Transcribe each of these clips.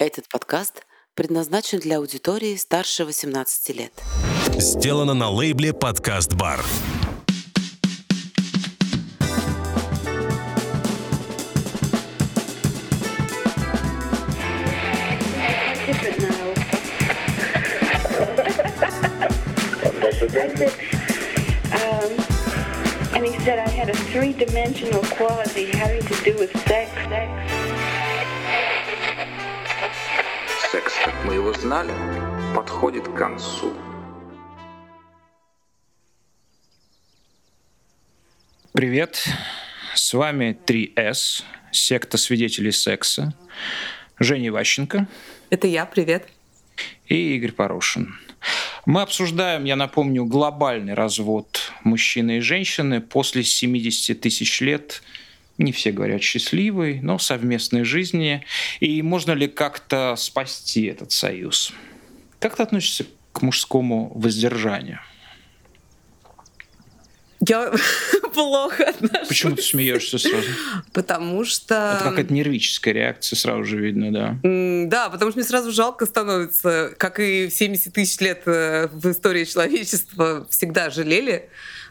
Этот подкаст предназначен для аудитории старше 18 лет. Сделано на лейбле «Подкаст Бар». different now. I said, um, and he said I had a three-dimensional quality having to do with sex. sex. Мы его знали, подходит к концу. Привет, с вами 3С, секта свидетелей секса, Женя Ващенко Это я, привет. и Игорь Порошин. Мы обсуждаем, я напомню, глобальный развод мужчины и женщины после 70 тысяч лет, не все говорят счастливой, но совместной жизни, и можно ли как-то спасти этот союз. Как ты относишься к мужскому воздержанию? Я плохо отношусь. Почему ты смеешься сразу? Потому что... Это какая-то нервическая реакция, сразу же видно, да. Да, потому что мне сразу жалко становится, как и 70 тысяч лет э, в истории человечества всегда жалели.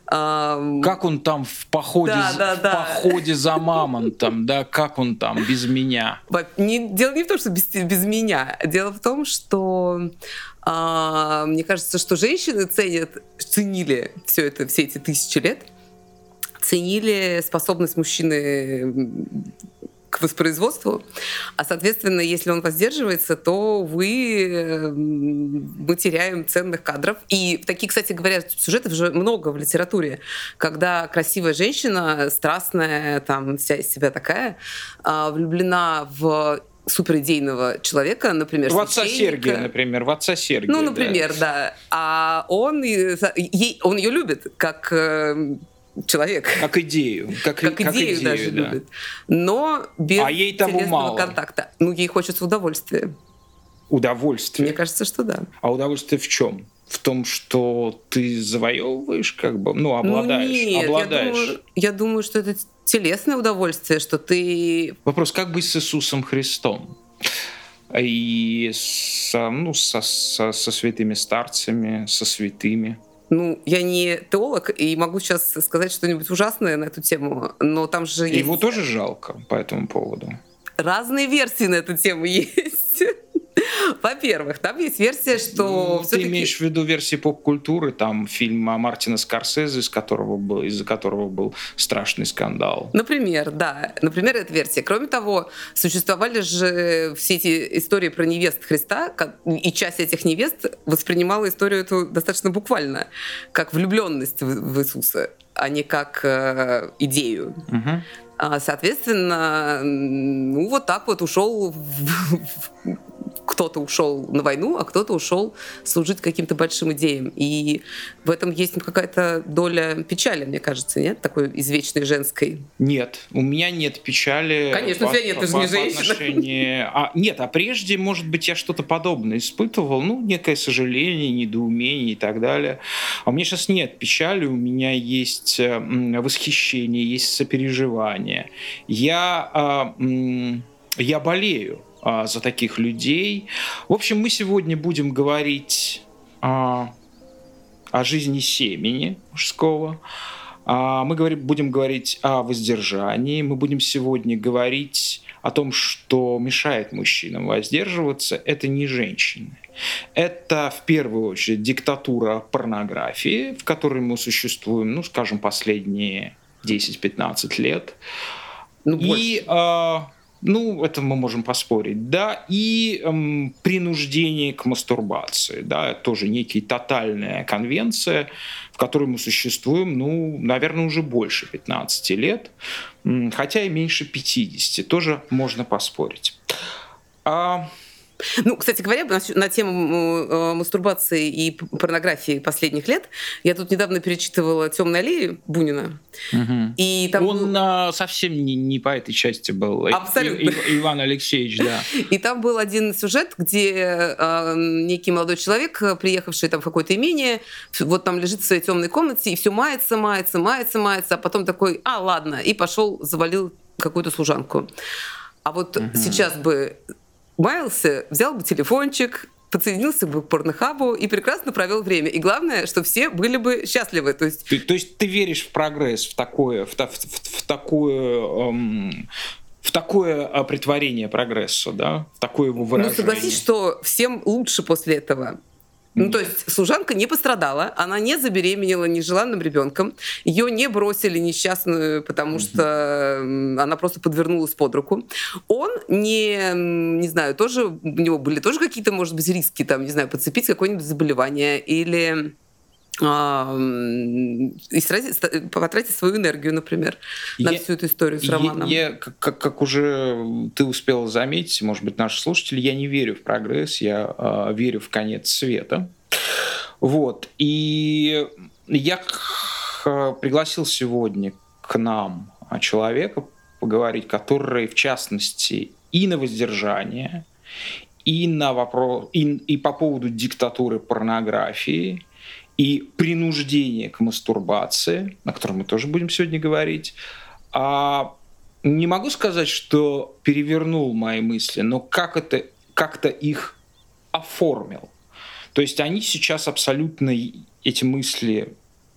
Как он там в походе, Да, да, в да. походе за мамонтом, да, как он там без меня? не- дело не в том, что без, без меня. Дело в том, что а, мне кажется, что женщины ценят, ценили все это, все эти тысячи лет, ценили способность мужчины к воспроизводству, а, соответственно, если он воздерживается, то вы э, мы теряем ценных кадров. И такие, кстати говоря, сюжетов же много в литературе, когда красивая женщина, страстная, там, вся из себя такая, а, влюблена в суперидейного человека, например, В отца. Сергия, например, в отца Сергия. Ну, да. например, да. А он, ей, он ее любит как э, человек. Как идею. Как, Как, и- идею, даже да. любит. Но без А ей телесного мало. контакта. Ну, ей хочется удовольствия. Удовольствие. Мне кажется, что да. А удовольствие в чем? В том, что ты завоевываешь, как бы, ну, обладаешь. ну, нет, обладаешь. Я, думаю, я думаю, что это телесное удовольствие, что ты... Вопрос, как быть с Иисусом Христом? И со, ну, со, со, со святыми старцами, со святыми. Ну, я не теолог и могу сейчас сказать что-нибудь ужасное на эту тему, но там же есть... Его тоже жалко по этому поводу. разные версии на эту тему есть. Во-первых, там есть версия, что Ну, ты имеешь в виду версии поп-культуры, там фильм Мартина Скорсезе, из которого был, из-за которого был страшный скандал. Например, да. Например, эта версия. Кроме того, существовали же все эти истории про невест Христа, и часть этих невест воспринимала историю эту достаточно буквально, как влюбленность в, Иисуса, а не как э, идею. А, Соответственно, ну вот так вот ушел, в- в- кто-то ушел на войну, а кто-то ушел служить каким-то большим идеям. И в этом есть ну, какая-то доля печали, мне кажется, нет? Такой извечной женской. Нет, у меня нет печали. Конечно, у тебя нет, ты же не женщина. отношении- А, нет, а прежде, может быть, я что-то подобное испытывал, ну, некое сожаление, недоумение и так далее. А у меня сейчас нет печали, у меня есть э, восхищение, есть сопереживание. Я, а, я болею а, за таких людей. В общем, мы сегодня будем говорить а, о жизни семени мужского. А, Мы говорим, будем говорить о воздержании. Мы будем сегодня говорить о том, что мешает мужчинам воздерживаться. Это не женщины. Это в первую очередь диктатура порнографии, в которой мы существуем, ну, скажем, последние 10-15 лет. Ну, И, а, ну, это мы можем поспорить, да, и эм, принуждение к мастурбации, да, тоже некая тотальная конвенция, в которой мы существуем, ну, наверное, уже больше 15 лет, хотя и меньше 50, тоже можно поспорить. А, Ну, кстати говоря, на, тему э, мастурбации и порнографии последних лет, я тут недавно перечитывала «Темную аллею» Бунина. И там он а, совсем не, не по этой части был. Абсолютно. И- и- Иван Алексеевич, да. И там был один сюжет, где э, некий молодой человек, э, приехавший там в какое-то имение, вот там лежит в своей темной комнате и все мается, мается, мается, мается, а потом такой, а ладно, и пошел завалил какую-то служанку. А вот сейчас бы маялся, взял бы телефончик, подсоединился бы к порнохабу и прекрасно провел время. И главное, что все были бы счастливы. То есть, Ты, то есть ты веришь в прогресс, в такое, в, в- в- в такое, эм, в такое а, притворение прогресса, да, в такое его ну, выражение. согласись, что всем лучше после этого. Ну, то есть служанка не пострадала, она не забеременела нежеланным ребенком, ее не бросили несчастную, потому что она просто подвернулась под руку. Он не, не знаю, тоже у него были тоже какие-то, может быть, риски, там, не знаю, подцепить какое-нибудь заболевание или и сразить- ста- потратить свою энергию, например, на Я- всю эту историю с Я- Романом. Я, как, как- как уже ты успел заметить, может быть, наши слушатели, я не верю в прогресс, я а, верю в конец света. Вот. И я к- пригласил сегодня к нам а, человека поговорить, который, в частности, и на воздержание, и на вопрос, и, и по поводу диктатуры порнографии, и принуждения к мастурбации, о котором мы тоже будем сегодня говорить. А не могу сказать, что перевернул мои мысли, но как это как-то их оформил. То есть они сейчас абсолютно эти мысли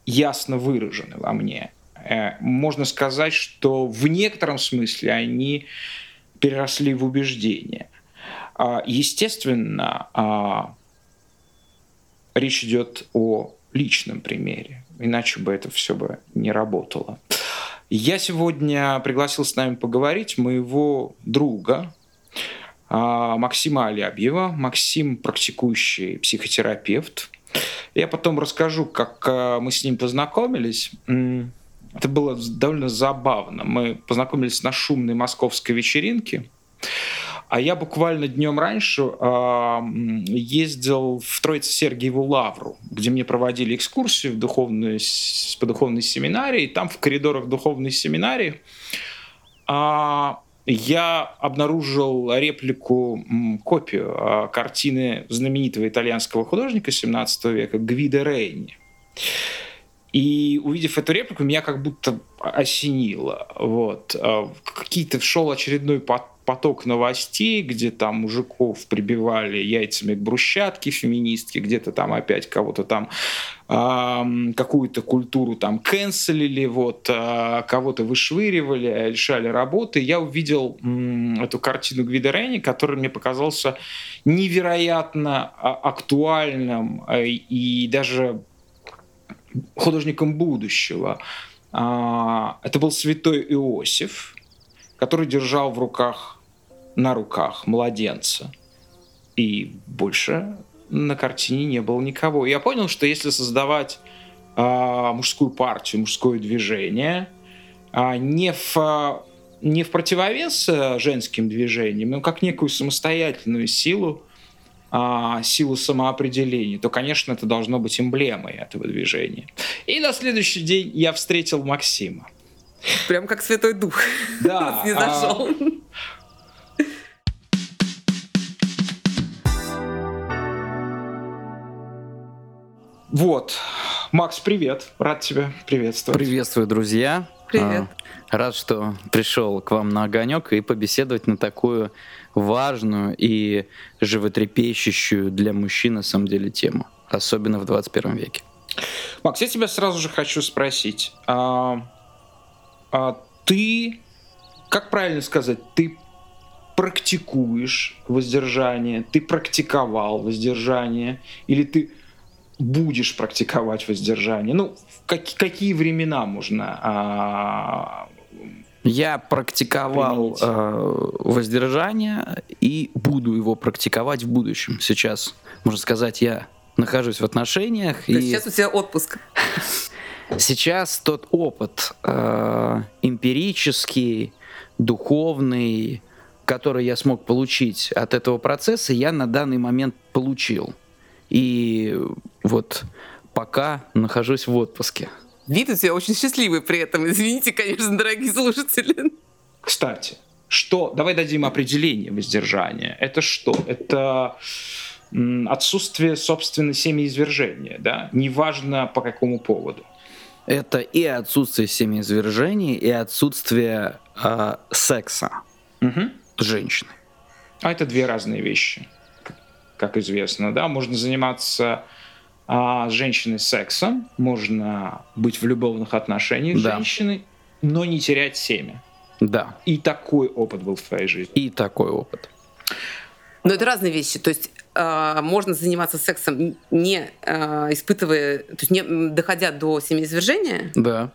ясно выражены во мне. Э, Можно сказать, что в некотором смысле они переросли в убеждения. А, Естественно, а, речь идет о личном примере, иначе бы это все бы не работало. Я сегодня пригласил с нами поговорить моего друга а, Максима Алябьева. Максим практикующий психотерапевт. Я потом расскажу, как а, мы с ним познакомились. Это было довольно забавно. Мы познакомились на шумной московской вечеринке. А я буквально днем раньше м, ездил в Троице-Сергиеву Лавру, где мне проводили экскурсию в духовную, по духовной семинарии. И там в коридорах духовной семинарии а, я обнаружил реплику, копию а, картины знаменитого итальянского художника 17 века Гвида Рейни. И увидев эту реплику, меня как будто осенило. Вот. А, Какие-то шел очередной пот- поток новостей, где там мужиков прибивали яйцами к брусчатке феминистки, где-то там опять кого-то там ам, какую-то культуру там канцелили, вот, а, кого-то вышвыривали, лишали работы. Я увидел эту картину Гвида Рейни, который мне показался невероятно а, актуальным и даже художником будущего. А, Это был святой Иосиф, который держал в руках, на руках младенца. И больше на картине не было никого. Я понял, что если создавать а, мужскую партию, мужское движение, а, не в не в противовес женским движениям, но как некую самостоятельную силу, а, силу самоопределения, то, конечно, это должно быть эмблемой этого движения. И на следующий день я встретил Максима. Прям как Святой Дух Да, не а, зашел. Вот. Макс, привет. Рад тебя приветствовать. Приветствую, друзья. Привет. А, Рад, что пришел к вам на огонек и побеседовать на такую важную и животрепещущую для мужчин, на самом деле, тему. Особенно в 21 веке. Макс, я тебя сразу же хочу спросить. А, а ты, как правильно сказать, ты практикуешь воздержание, ты практиковал воздержание, или ты будешь практиковать воздержание? Ну, как- какие времена можно а, Я практиковал э, воздержание и буду его практиковать в будущем. Сейчас, можно сказать, я нахожусь в отношениях. То и сейчас у тебя отпуск. Сейчас тот опыт э, эмпирический, духовный, который я смог получить от этого процесса, я на данный момент получил. И вот пока нахожусь в отпуске. Вид у тебя очень счастливый при этом. Извините, конечно, дорогие слушатели. Кстати, что, давай дадим определение воздержания. Это что? Это м, отсутствие, собственно, семяизвержения, да? Неважно по какому поводу. Это и отсутствие семяизвержений, и отсутствие э, секса Мгм. с женщиной. А это две разные вещи, как известно, да. Можно заниматься а, с женщиной сексом, можно быть в любовных отношениях с Да. женщиной, но не терять семя. Да. И такой опыт был в твоей жизни. И такой опыт. Но это разные вещи. То есть э, можно заниматься сексом, не э, испытывая, то есть не доходя до семяизвержения, Да.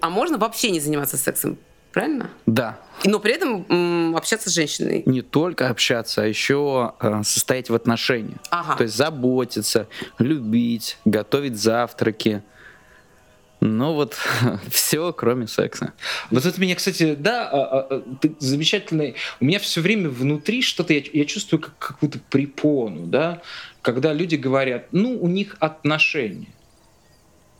а можно вообще не заниматься сексом. Правильно? Да. И- Но при этом м, общаться с женщиной. Не только общаться, а еще э, состоять в отношениях. Ага. То есть заботиться, любить, готовить завтраки. Ну вот все, кроме секса. Вот это меня, кстати, да, а, а, ты замечательный. У меня все время внутри что-то, я, я чувствую как какую-то препону, да, когда люди говорят, ну, у них отношения.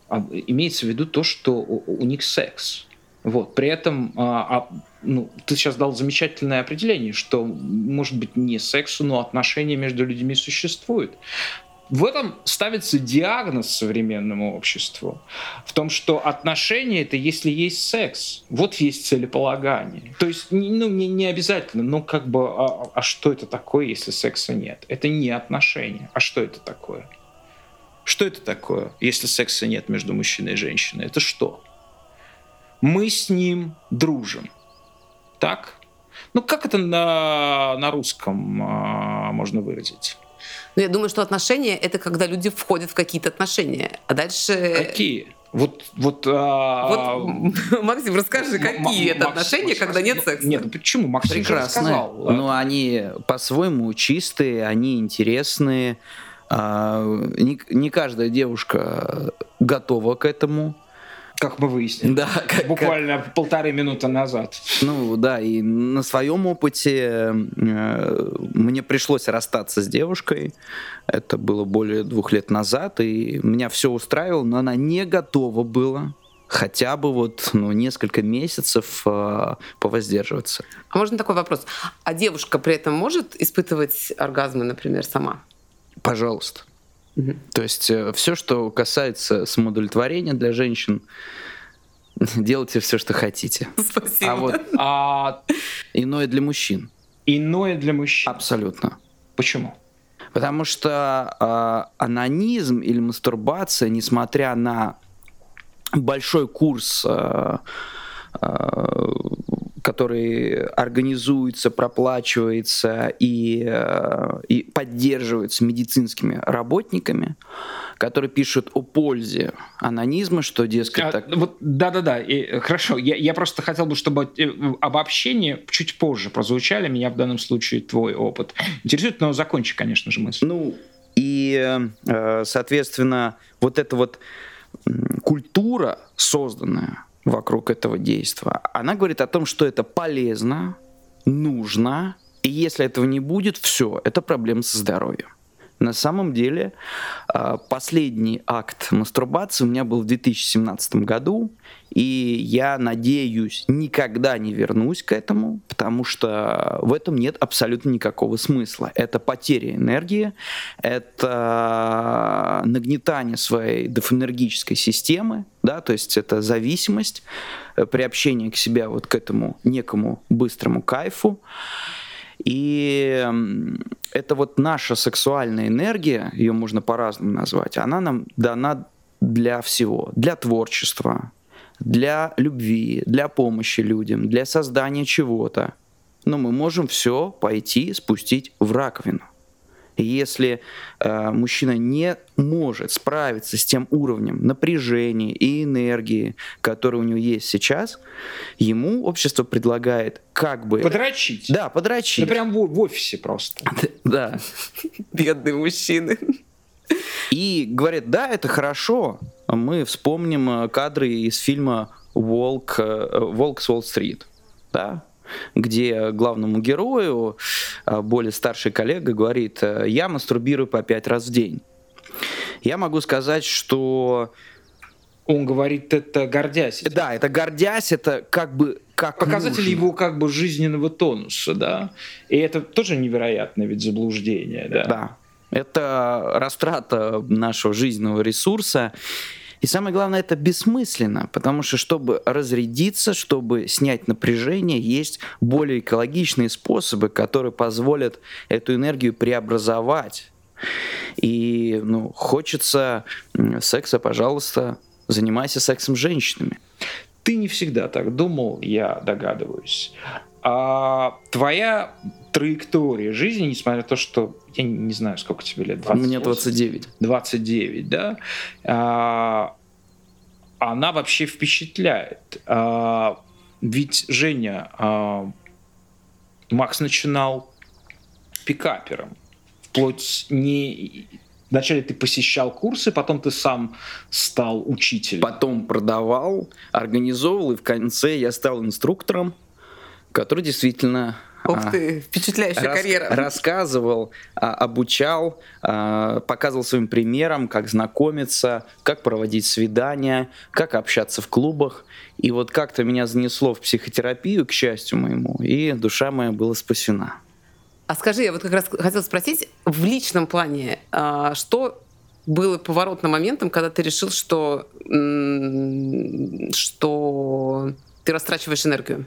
А имеется в виду то, что у, у них секс. Вот. При этом а, а, ну, ты сейчас дал замечательное определение, что, может быть, не сексу, но отношения между людьми существуют. В этом ставится диагноз современному обществу. В том, что отношения это если есть секс. Вот есть целеполагание. То есть, ну, не, не обязательно, но как бы, а, а что это такое, если секса нет? Это не отношения. А что это такое? Что это такое, если секса нет между мужчиной и женщиной? Это что? Мы с ним дружим. Так? Ну, как это на, на русском а, можно выразить? Но я думаю, что отношения это когда люди входят в какие-то отношения. А дальше. Какие? Вот, вот, а, Вот, Максим, расскажи, какие М- это Макс- отношения, Макс- когда нет ну, секса? Нет, ну почему? Максим же Прекрасно. Но они по-своему чистые, они интересные. А, Не, не каждая девушка готова к этому. Как мы выяснили. Да, как- как- Буквально полторы минуты назад. Ну да, и на своем опыте э, мне пришлось расстаться с девушкой. Это было более двух лет назад, и меня все устраивало, но она не готова была хотя бы вот ну, несколько месяцев э, повоздерживаться. А можно такой вопрос? А девушка при этом может испытывать оргазмы, например, сама? Пожалуйста. То есть все, что касается самоудовлетворения для женщин, делайте все, что хотите. Спасибо. А вот А иное для мужчин. иное для мужчин. Абсолютно. Почему? Потому что э, анонизм или мастурбация, несмотря на большой курс, э, э, который организуется, проплачивается и, э, и поддерживается медицинскими работниками, которые пишут о пользе анонизма, что, дескать, А, так... вот, да-да-да, э, хорошо. Я, я просто хотел бы, чтобы э, обобщение чуть позже прозвучали. Меня в данном случае твой опыт интересует, но закончи, конечно же, мысль. Ну, и, соответственно, вот эта вот культура, созданная вокруг этого действия, она говорит о том, что это полезно, нужно, и если этого не будет, все, это проблема со здоровьем. На самом деле, э, последний акт мастурбации у меня был в 2017 году, и я надеюсь, никогда не вернусь к этому, потому что в этом нет абсолютно никакого смысла. Это потеря энергии, это нагнетание своей дофенергической системы, да, то есть это зависимость, приобщение к себе вот к этому некому быстрому кайфу. И это вот наша сексуальная энергия, ее можно по-разному назвать, она нам дана для всего, для творчества, для любви, для помощи людям, для создания чего-то. Но мы можем все пойти спустить в раковину. Если э, мужчина не может справиться с тем уровнем напряжения и энергии, который у него есть сейчас, ему общество предлагает как бы... Подрочить. Да, подрочить. Да прям в, в офисе просто. Да. Бедные мужчины. И говорят, да, это хорошо. Мы вспомним э, кадры из фильма «Волк, э, «Волк с Уолл-стрит», да? Где главному герою э, более старший коллега говорит, э, я мастурбирую по пять раз в день. Я могу сказать, что Он говорит это гордясь. этим. да, это гордясь, это как бы как Показатель нужно. его как бы жизненного тонуса, да. И это тоже невероятное ведь заблуждение, да. Да. Это растрата нашего жизненного ресурса. И самое главное, это бессмысленно, потому что чтобы разрядиться, чтобы снять напряжение, есть более экологичные способы, которые позволят эту энергию преобразовать. И ну, хочется секса, пожалуйста, занимайся сексом с женщинами. Ты не всегда так думал, я догадываюсь. А твоя траектория жизни, несмотря на то, что я не знаю, сколько тебе лет, 28? Мне 29. 29, да? А, она вообще впечатляет. А, ведь, Женя, а, Макс начинал пикапером. Вплоть не Вначале ты посещал курсы, потом ты сам стал учителем. Потом продавал, организовывал, и в конце я стал инструктором, который действительно Ух а, ты, впечатляющая рас, карьера. Рассказывал, а, обучал, а, показывал своим примером, как знакомиться, как проводить свидания, как общаться в клубах. И вот как-то меня занесло в психотерапию, к счастью моему, и душа моя была спасена. А скажи, я вот как раз хотела спросить, в личном плане, что было поворотным моментом, когда ты решил, что, что ты растрачиваешь энергию?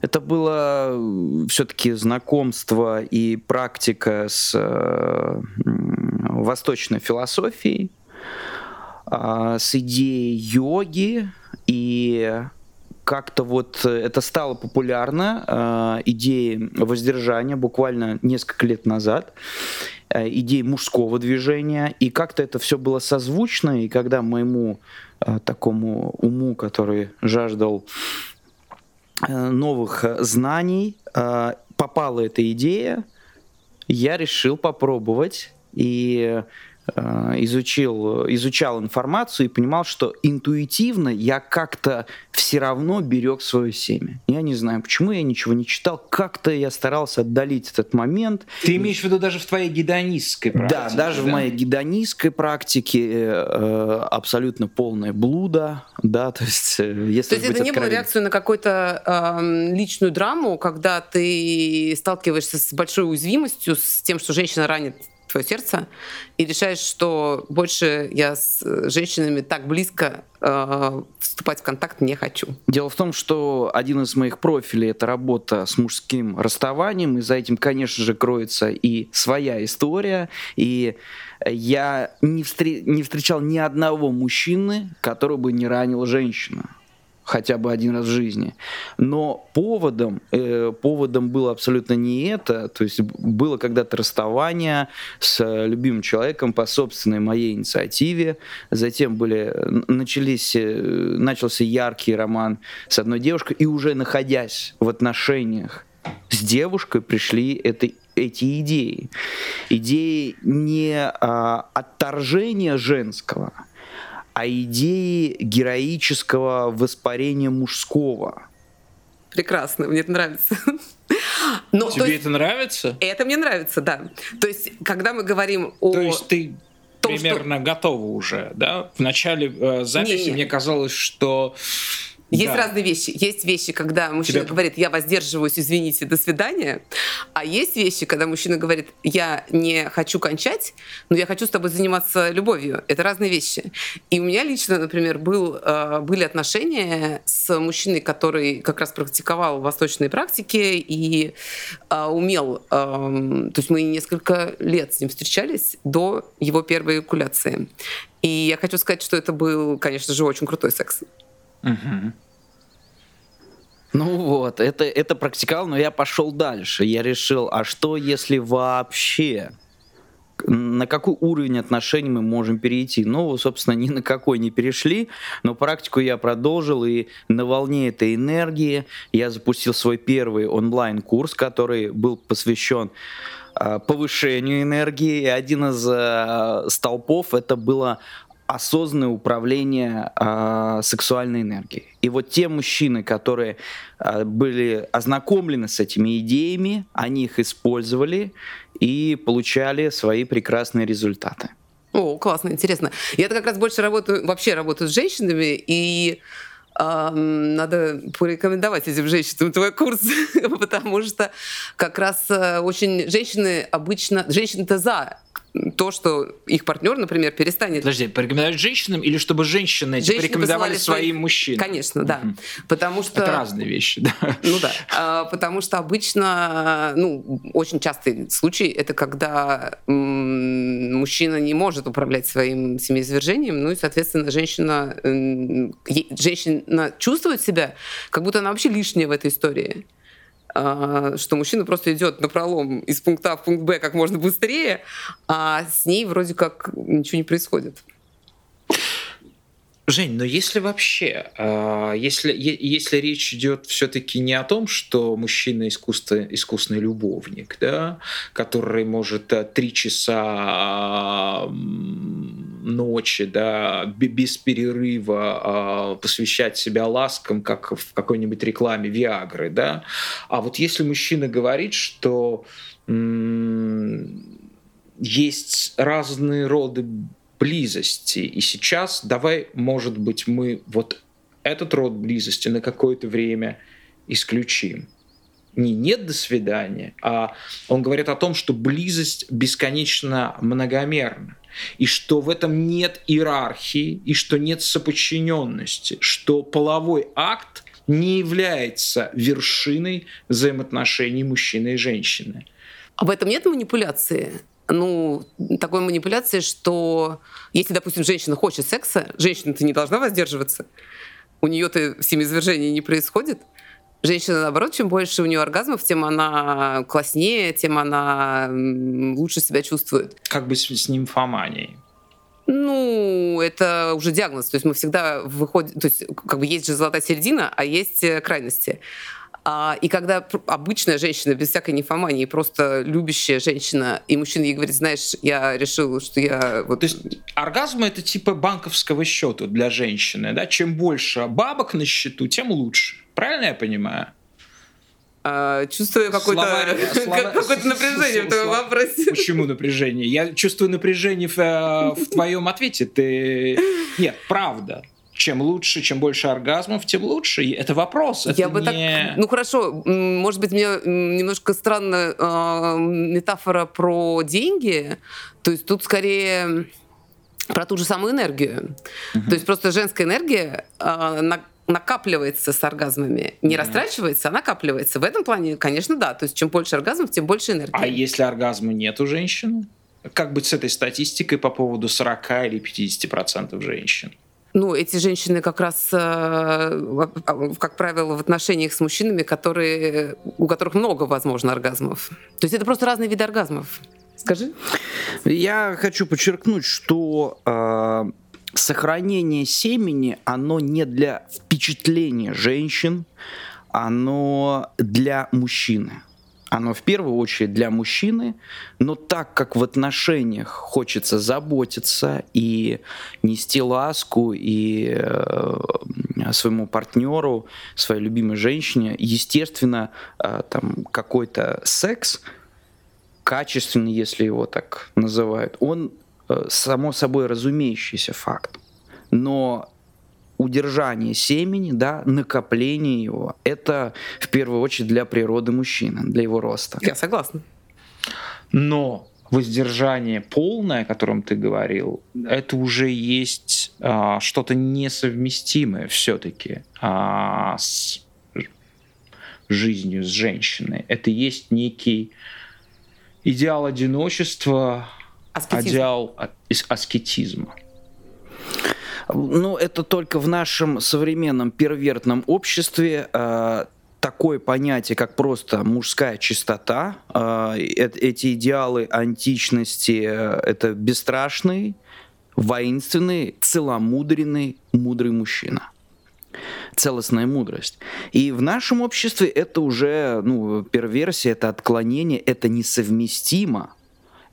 Это было э, все-таки знакомство и практика с э, восточной философией, э, с идеей йоги. И как-то вот это стало популярно, э, идеи воздержания буквально несколько лет назад, э, идеи мужского движения, и как-то это все было созвучно, и когда моему э, такому уму, который жаждал новых э, знаний, э, попала эта идея, я решил попробовать, и Э, изучил, изучал информацию и понимал, что интуитивно я как-то все равно берег свое семя. Я не знаю, почему я ничего не читал, как-то я старался отдалить этот момент. Ты имеешь в виду даже в твоей гедонистской практике? Да, даже да? в моей гедонистской практике э, абсолютно полное блудо, да, то есть э, если То есть это не было реакцию на какую-то э, личную драму, когда ты сталкиваешься с большой уязвимостью, с тем, что женщина ранит твое сердце и решаешь, что больше я с э, женщинами так близко э, вступать в контакт не хочу. Дело в том, что один из моих профилей это работа с мужским расставанием, и за этим, конечно же, кроется и своя история. И я не, встр... не встречал ни одного мужчины, который бы не ранил женщину хотя бы один раз в жизни. Но поводом, э, поводом было абсолютно не это. То есть было когда-то расставание с любимым человеком по собственной моей инициативе. Затем были, начались, э, начался яркий роман с одной девушкой. И уже находясь в отношениях с девушкой, пришли это, эти идеи. Идеи не а, отторжения женского, а идеи героического воспарения мужского. Прекрасно, мне это нравится. Но, Тебе есть, это нравится? Это мне нравится, да. То есть, когда мы говорим о... То есть ты том, примерно что... готова уже, да? В начале э, записи не, не. мне казалось, что есть да. разные вещи. Есть вещи, когда мужчина Тебя... говорит, я воздерживаюсь, извините, до свидания. А есть вещи, когда мужчина говорит, я не хочу кончать, но я хочу с тобой заниматься любовью. Это разные вещи. И у меня лично, например, был, э, были отношения с мужчиной, который как раз практиковал восточные практики и э, умел... Эм, то есть мы несколько лет с ним встречались до его первой экуляции. И я хочу сказать, что это был, конечно же, очень крутой секс. Угу. Ну вот, это, это практиковал, но я пошел дальше. Я решил, а что если вообще? На какой уровень отношений мы можем перейти? Ну, собственно, ни на какой не перешли, но практику я продолжил, и на волне этой энергии я запустил свой первый онлайн-курс, который был посвящен а, повышению энергии. И один из э, столпов это было осознанное управление э, сексуальной энергией. И вот те мужчины, которые э, были ознакомлены с этими идеями, они их использовали и получали свои прекрасные результаты. О, классно, интересно. Я как раз больше работаю, вообще работаю с женщинами, и надо порекомендовать этим женщинам твой курс, потому что как раз э, очень женщины обычно, женщины-то за то, что их партнер, например, перестанет... Подожди, порекомендовать женщинам или чтобы женщины, эти Женщины порекомендовали своим мужчинам? Конечно, да. Мгм. Потому что... Это разные вещи, да. Ну да, А, потому что обычно, ну, очень частый случай, это когда мужчина не может управлять своим семяизвержением, ну и, соответственно, женщина, женщина чувствует себя, как будто она вообще лишняя в этой истории. А, что мужчина просто идет на пролом из пункта А в пункт Б как можно быстрее, а с ней вроде как ничего не происходит. Жень, но если вообще, э, если, если речь идет все-таки не о том, что мужчина искусство, искусный любовник, да, который может э, три часа ночи, да, бе- без перерыва э, посвящать себя ласкам, как в какой-нибудь рекламе Виагры, да, а вот если мужчина говорит, что есть разные роды близости. И сейчас давай, может быть, мы вот этот род близости на какое-то время исключим. Не нет до свидания, а он говорит о том, что близость бесконечно многомерна. И что в этом нет иерархии, и что нет соподчиненности, что половой акт не является вершиной взаимоотношений мужчины и женщины. А в этом нет манипуляции? Ну, такой манипуляции, что если, допустим, женщина хочет секса, женщина-то не должна воздерживаться. У нее-то семяизвержение не происходит. Женщина, наоборот, чем больше у нее оргазмов, тем она класснее, тем она лучше себя чувствует. Как бы с, с нимфоманией. Ну, это уже диагноз. То есть мы всегда выходим... То есть как бы есть же золотая середина, а есть э, крайности. А, и когда обычная женщина, без всякой нефомании, просто любящая женщина, и мужчина ей говорит, знаешь, я решил, что я... Вот... То есть оргазм это типа банковского счета для женщины, да? Чем больше бабок на счету, тем лучше. Правильно я понимаю? а, чувствую какое-то, слова- какое-то напряжение в твоем вопросе. Почему напряжение? Я чувствую напряжение в, э, в твоем ответе. Ты... Нет, правда. Чем лучше, чем больше оргазмов, тем лучше. И Это вопрос. Это Я бы так... не- Ну хорошо, может быть, мне немножко странная э, метафора про деньги. То есть тут скорее про ту же самую энергию. То есть просто женская энергия э, на- накапливается с оргазмами. Не растрачивается, а накапливается. В этом плане, конечно, да. То есть чем больше оргазмов, тем больше энергии. А если оргазма нет у женщины? Как быть с этой статистикой по поводу 40 или 50% женщин? Ну, эти женщины как раз, э, как правило, в отношениях с мужчинами, которые, у которых много, возможно, оргазмов. То есть это просто разные виды оргазмов. Скажи. Я хочу подчеркнуть, что э, сохранение семени, оно не для впечатления женщин, оно для мужчины. Оно в первую очередь для мужчины, но так как в отношениях хочется заботиться и нести ласку и э, своему партнеру, своей любимой женщине, естественно, э, там какой-то секс качественный, если его так называют, он э, само собой разумеющийся факт. Но удержание семени, да, накопление его, это в первую очередь для природы мужчины, для его роста. Я согласна. Но воздержание полное, о котором ты говорил, это уже есть а, что-то несовместимое все-таки с жизнью с женщиной. Это есть некий идеал одиночества, Аскетизм. идеал а- аскетизма. Ну, это только в нашем современном первертном обществе э, такое понятие, как просто мужская чистота. Э- эти идеалы античности э, это бесстрашный, воинственный, целомудренный, мудрый мужчина целостная мудрость. И в нашем обществе это уже, ну, перверсия, это отклонение, это несовместимо.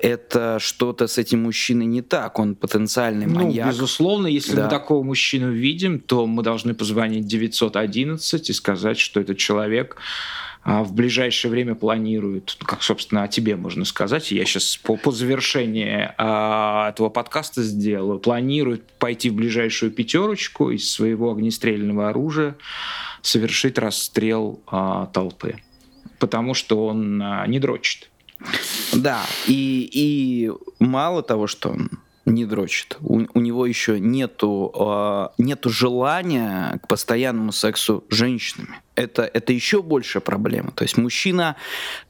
Это что-то с этим мужчиной не так, он потенциальный Ну, маньяк. безусловно, если Да. мы такого мужчину видим, то мы должны позвонить 911 и сказать, что этот человек а, в ближайшее время планирует, ну, как, собственно, о тебе можно сказать, я сейчас по, по завершении а, этого подкаста сделаю, планирует пойти в ближайшую пятерочку из своего огнестрельного оружия совершить расстрел а, толпы, потому что он а, не дрочит. Да, и, и мало того, что он не дрочит. У, у него еще нету, э, нету желания к постоянному сексу с женщинами. Это, это еще большая проблема. То есть мужчина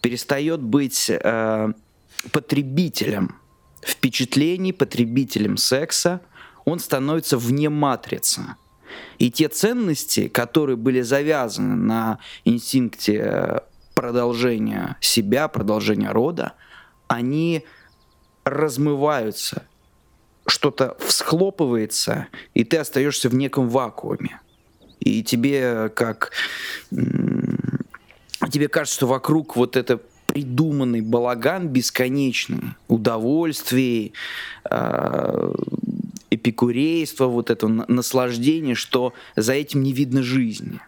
перестает быть э, потребителем впечатлений, потребителем секса. Он становится вне матрицы. И те ценности, которые были завязаны на инстинкте продолжения себя, продолжения рода, они размываются что-то всхлопывается, и ты остаешься в неком вакууме. И тебе как... Тебе кажется, что вокруг вот это придуманный балаган бесконечный, удовольствий, а, эпикурейство, вот это наслаждение, что за этим не видно жизни.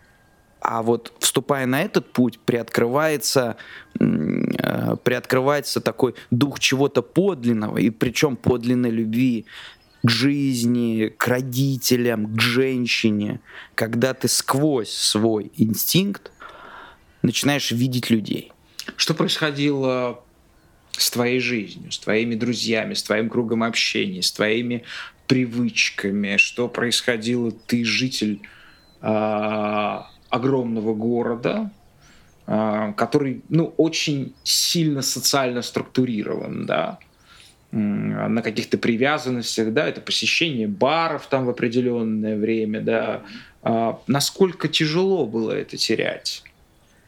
А вот вступая на этот путь, приоткрывается, э, приоткрывается такой дух чего-то подлинного, и причем подлинной любви к жизни, к родителям, к женщине, когда ты сквозь свой инстинкт начинаешь видеть людей. Что происходило с твоей жизнью, с твоими друзьями, с твоим кругом общения, с твоими привычками, что происходило, ты житель а, огромного города, а, который ну, очень сильно социально структурирован, да, на каких-то привязанностях, да, это посещение баров там в определенное время, да, а, насколько тяжело было это терять?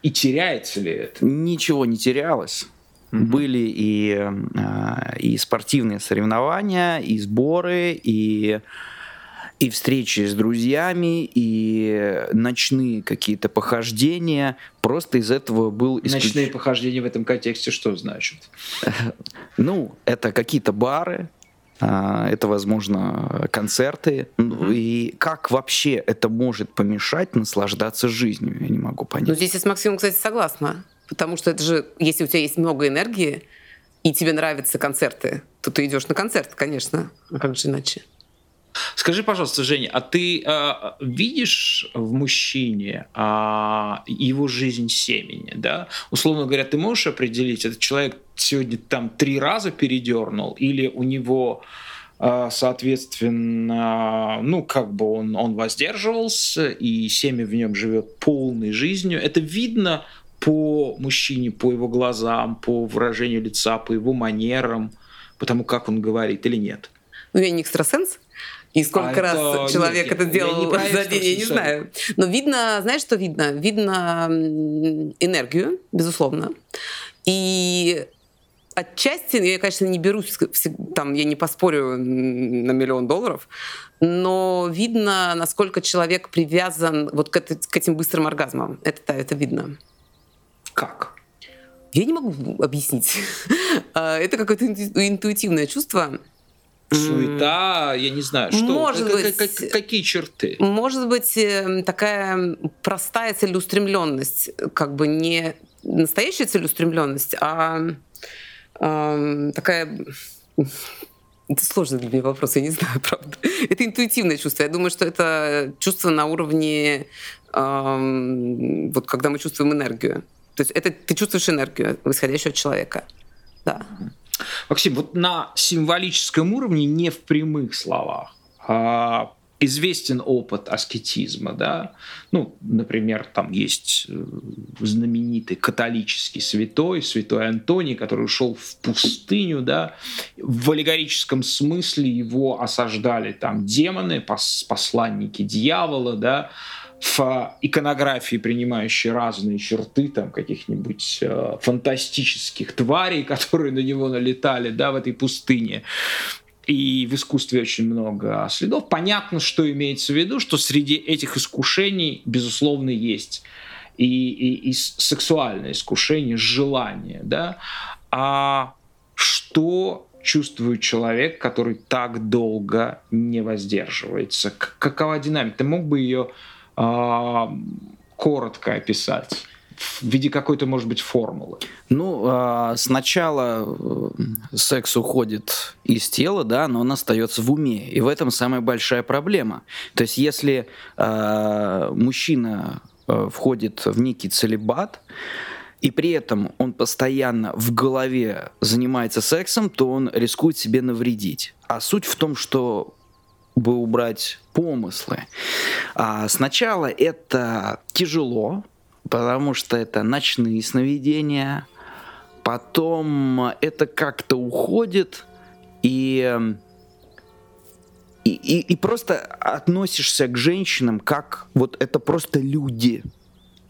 И теряется ли это? Ничего не терялось. Mm-hmm. Были и, а, и спортивные соревнования, и сборы, и и встречи с друзьями, и ночные какие-то похождения. Просто из этого был... Исключ... Ночные похождения в этом контексте что значит? Ну, это какие-то бары, а, это, возможно, концерты. Mm-hmm. И как вообще это может помешать наслаждаться жизнью, я не могу понять. Ну, здесь я с Максимом, кстати, согласна. Потому что это же, если у тебя есть много энергии, и тебе нравятся концерты, то ты идешь на концерт, конечно. А как же иначе? Скажи, пожалуйста, Женя, а ты э, видишь в мужчине э, его жизнь семени, да? Условно говоря, ты можешь определить, этот человек сегодня там три раза передернул, или у него соответственно, ну, как бы он, он воздерживался, и семя в нем живет полной жизнью. Это видно по мужчине, по его глазам, по выражению лица, по его манерам, по тому, как он говорит или нет. Ну, я не экстрасенс, и сколько а раз это... человек нет, это делал за день, я не знаю. Но видно, знаешь, что видно? Видно энергию, безусловно. И отчасти, я, конечно, не берусь, там, я не поспорю на миллион долларов, но видно, насколько человек привязан вот к, это, к этим быстрым оргазмам. Это, это видно. Как? Я не могу объяснить. А, это какое-то интуитивное чувство суета, я не знаю, что, может как, быть, как, какие черты? Может быть, эм, такая простая целеустремленность, как бы не настоящая целеустремленность, а э, такая это сложный для меня вопрос, я не знаю, правда. Это интуитивное чувство. Я думаю, что это чувство на уровне, э, вот когда мы чувствуем энергию. То есть это ты чувствуешь энергию, исходящую от человека. Да. Максим, вот на символическом уровне, не в прямых словах, а известен опыт аскетизма, да, ну, например, там есть э, знаменитый католический святой, святой Антоний, который ушел в пустыню, да, в аллегорическом смысле его осаждали там демоны, посланники дьявола, да, в иконографии, принимающей разные черты там каких-нибудь э, фантастических тварей, которые на него налетали, да, в этой пустыне. И в искусстве очень много следов. Понятно, что имеется в виду, что среди этих искушений, безусловно, есть и, и, и сексуальное искушение, желание, да. А что чувствует человек, который так долго не воздерживается? Какова динамика? Ты мог бы ее коротко описать? в виде какой-то, может быть, формулы? Ну, а, сначала э, секс уходит из тела, да, но он остается в уме. И в этом самая большая проблема. То есть, если а, мужчина э, входит в некий целебат, и при этом он постоянно в голове занимается сексом, то он рискует себе навредить. А суть в том, что бы убрать помыслы. А сначала это тяжело, потому что это ночные сновидения, потом это как-то уходит, и, и, и, и просто относишься к женщинам как вот это просто люди –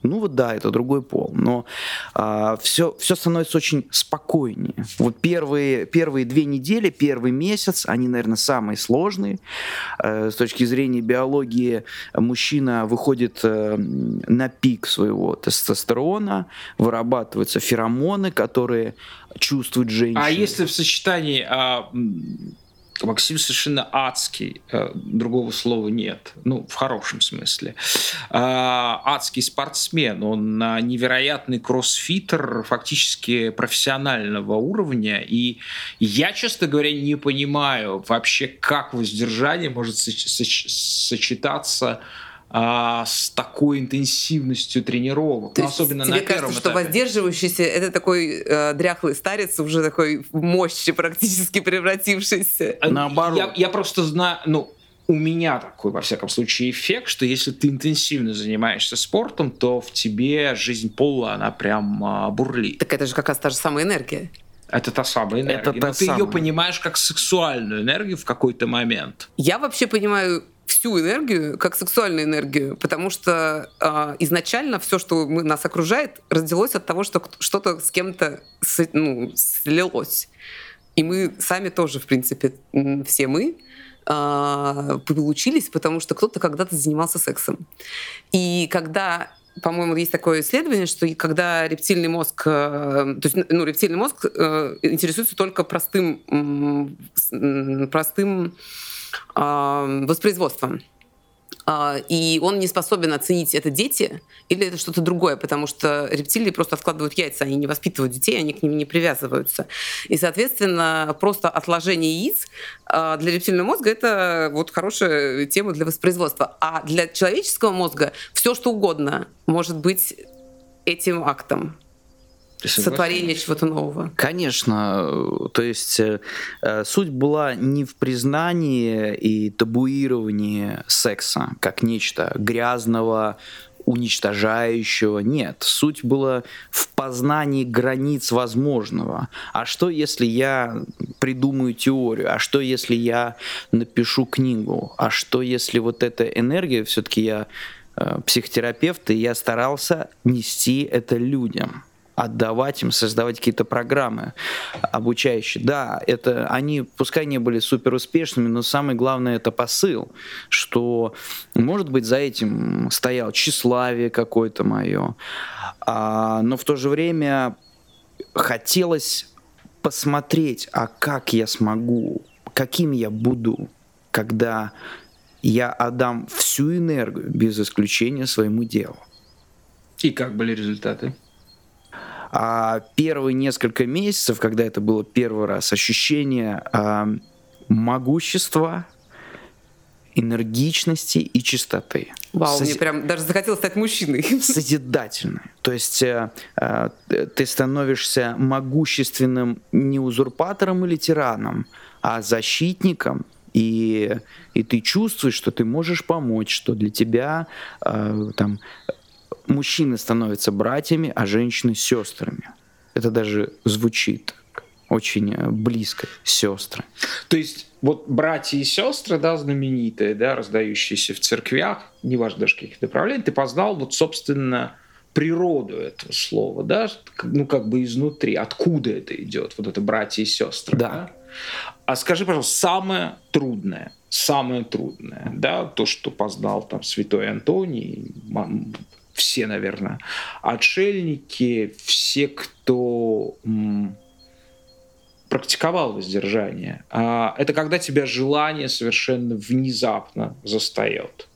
ну вот да, это другой пол, но а, все, все становится очень спокойнее. Вот первые, первые две недели, первый месяц, они, наверное, самые сложные. Э, с точки зрения биологии мужчина выходит э, на пик своего тестостерона, вырабатываются феромоны, которые чувствуют женщина. А если в сочетании а, Максим совершенно адский, э, другого слова нет, ну, в хорошем смысле. А, адский спортсмен, он невероятный кроссфитер, фактически профессионального уровня, и я, честно говоря, не понимаю вообще, как воздержание может сочетаться а, с такой интенсивностью тренировок, То ну, особенно тебе на кажется, первом что воздерживающийся это такой э, дряхлый старец, уже такой в мощи практически превратившийся. А, Наоборот. Я, я просто знаю, ну, у меня такой, во всяком случае, эффект, что если ты интенсивно занимаешься спортом, то в тебе жизнь пола, она прям а, бурлит. Так это же как раз та же самая энергия. Это та самая энергия. Это та Но ты самая. ее понимаешь как сексуальную энергию в какой-то момент. Я вообще понимаю всю энергию как сексуальную энергию, потому что э, изначально все, что мы, нас окружает, родилось от того, что что-то с кем-то ну, слилось. И мы сами тоже, в принципе, все мы э, получились, потому что кто-то когда-то занимался сексом. И когда по-моему, есть такое исследование, что когда рептильный мозг, э, то есть, ну, рептильный мозг э, интересуется только простым, простым воспроизводством. А, и он не способен оценить, это дети или это что-то другое, потому что рептилии просто откладывают яйца, они не воспитывают детей, они к ним не привязываются. И, соответственно, просто отложение яиц а, для рептильного мозга это вот хорошая тема для воспроизводства. А для человеческого мозга все, что угодно может быть этим актом сотворение чего-то нового. Конечно, то есть э, э, суть была не в признании и табуировании секса как нечто грязного, уничтожающего. Нет, суть была в познании границ возможного. А что, если я придумаю теорию? А что, если я напишу книгу? А что, если вот эта энергия, все-таки я э, психотерапевт, и я старался нести это людям отдавать им, создавать какие-то программы обучающие. Да, это они, пускай не были супер успешными, но самое главное это посыл, что, может быть, за этим стоял тщеславие какое-то мое, а, но в то же время хотелось посмотреть, а как я смогу, каким я буду, когда я отдам всю энергию без исключения своему делу. И как были результаты? А первые несколько месяцев, когда это было первый раз, ощущение а, могущества, энергичности и чистоты. Вау, Сози... мне прям даже захотелось стать мужчиной. Созидательной. То есть э, э, ты становишься могущественным не узурпатором или тираном, а защитником, и, и ты чувствуешь, что ты можешь помочь, что для тебя э, там мужчины становятся братьями, а женщины сестрами. Это даже звучит очень э, близко, сестры. То есть вот братья и сестры, да, знаменитые, да, раздающиеся в церквях, неважно даже каких направлений, ты познал вот, собственно, природу этого слова, да, ну как бы изнутри, откуда это идет, вот это братья и сестры. Да. да? А скажи, пожалуйста, самое трудное, самое трудное, да, то, что познал там святой Антоний, все, наверное, отшельники, все, кто практиковал воздержание. А это когда тебя желание совершенно внезапно застает.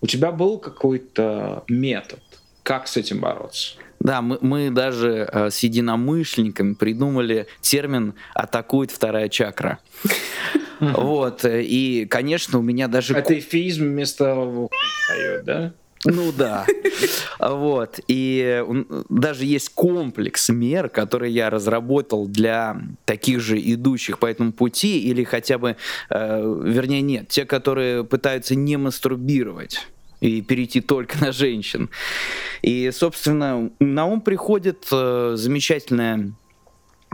У тебя был какой-то метод, как с этим бороться? Да, мы, мы даже э, с единомышленниками придумали термин «атакует вторая чакра». Вот, и, конечно, у меня даже... Это эфизм вместо да? Ну да. Вот. И даже есть комплекс мер, которые я разработал для таких же идущих по этому пути, или хотя бы, э, вернее, нет, те, которые пытаются не мастурбировать и перейти только на женщин. И, собственно, на ум приходит э, замечательная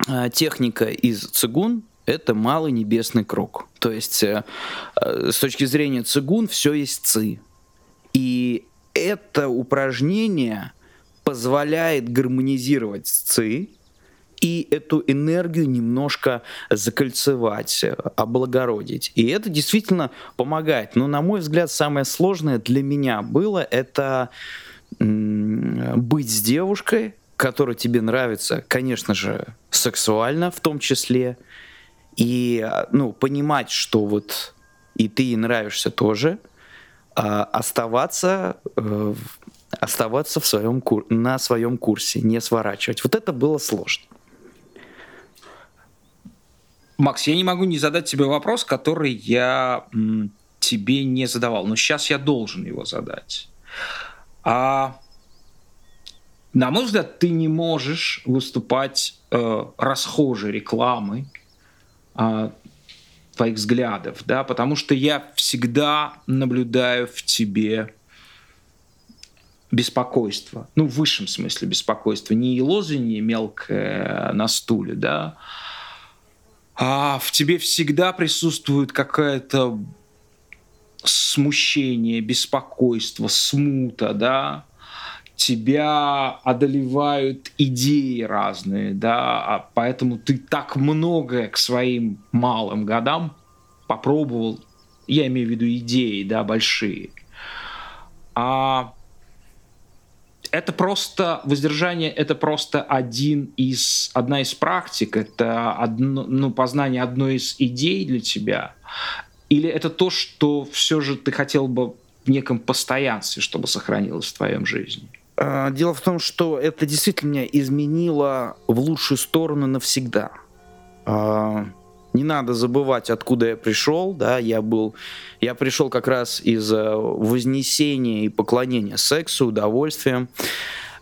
э, техника из цигун, это малый небесный круг. То есть э, э, с точки зрения цигун все есть ци. И это упражнение позволяет гармонизировать ци и эту энергию немножко закольцевать, облагородить. И это действительно помогает. Но, на мой взгляд, самое сложное для меня было это быть с девушкой, которая тебе нравится, конечно же, сексуально в том числе, и ну, понимать, что вот и ты ей нравишься тоже, а оставаться, э, оставаться в своем кур... на своем курсе, не сворачивать. Вот это было сложно. Макс, я не могу не задать тебе вопрос, который я тебе не задавал, но сейчас я должен его задать. А, на мой взгляд, ты не можешь выступать э, расхожей рекламой э, твоих взглядов, да, потому что я всегда наблюдаю в тебе беспокойство, ну, в высшем смысле беспокойство, не лозунье мелкое на стуле, да, а в тебе всегда присутствует какая-то смущение, беспокойство, смута, да, тебя одолевают идеи разные, да, а поэтому ты так многое к своим малым годам попробовал, я имею в виду идеи, да, большие. А это просто воздержание, это просто один из одна из практик, это одно, ну познание одной из идей для тебя, или это то, что все же ты хотел бы в неком постоянстве, чтобы сохранилось в твоем жизни? А, дело в том, что это действительно меня изменило в лучшую сторону навсегда. А, не надо забывать, откуда я пришел, да, я был, я пришел как раз из э, вознесения и поклонения сексу, удовольствием,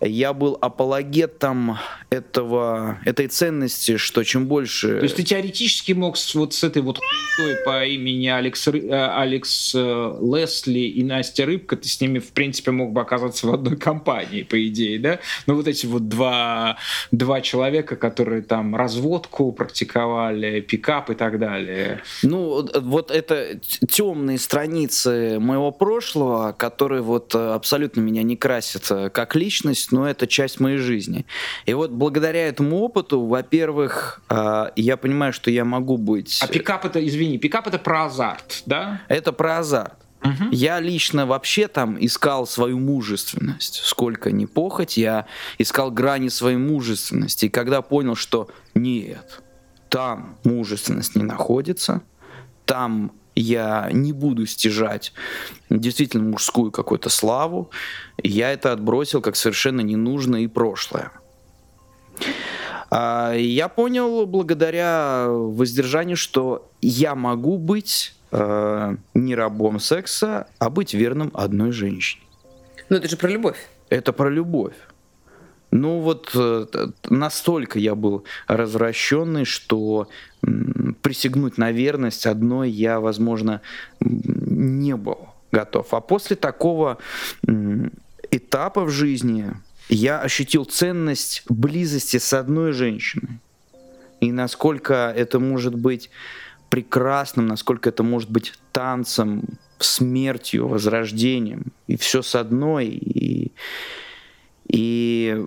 я был апологетом этого, этой ценности, что чем больше... То есть ты теоретически мог вот с этой вот хуйтой по имени Алекс. Э, Алекс э, Лесли и Настя Рыбка, ты с ними, в принципе, мог бы оказаться в одной компании, по идее, да? Ну вот эти вот два, два человека, которые там разводку практиковали, пикап и так далее. Ну вот это темные страницы моего прошлого, которые вот э, абсолютно меня не красят как личность, но это часть моей жизни. И вот благодаря этому опыту, во-первых, а, я понимаю, что я могу быть... А пикап это, извини, пикап это про азарт, да? Это про азарт. Угу. Я лично вообще там искал свою мужественность. Сколько ни похоть, я искал грани своей мужественности. И когда понял, что нет, там мужественность не находится, там я не буду стяжать действительно мужскую какую-то славу, я это отбросил как совершенно ненужное и прошлое. А, я понял благодаря воздержанию, что я могу быть э, не рабом секса, а быть верным одной женщине. Ну это же про любовь. Это про любовь. Ну вот э, настолько я был развращенный, что присягнуть на верность одной я, возможно, не был готов. А после такого этапа в жизни я ощутил ценность близости с одной женщиной. И насколько это может быть прекрасным, насколько это может быть танцем, смертью, возрождением. И все с одной. И, и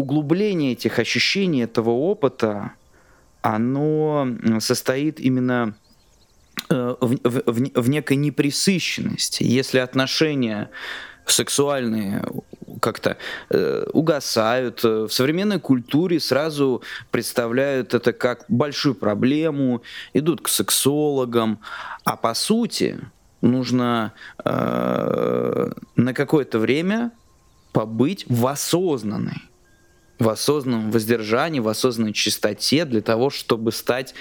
углубление этих ощущений, этого опыта, оно состоит именно э, в, в, в некой неприсыщенности. Если отношения сексуальные как-то э, угасают. Э, в современной культуре сразу представляют это как большую проблему, идут к сексологам, а по сути нужно э, на какое-то время побыть в осознанной в осознанном воздержании, в осознанной чистоте для того, чтобы стать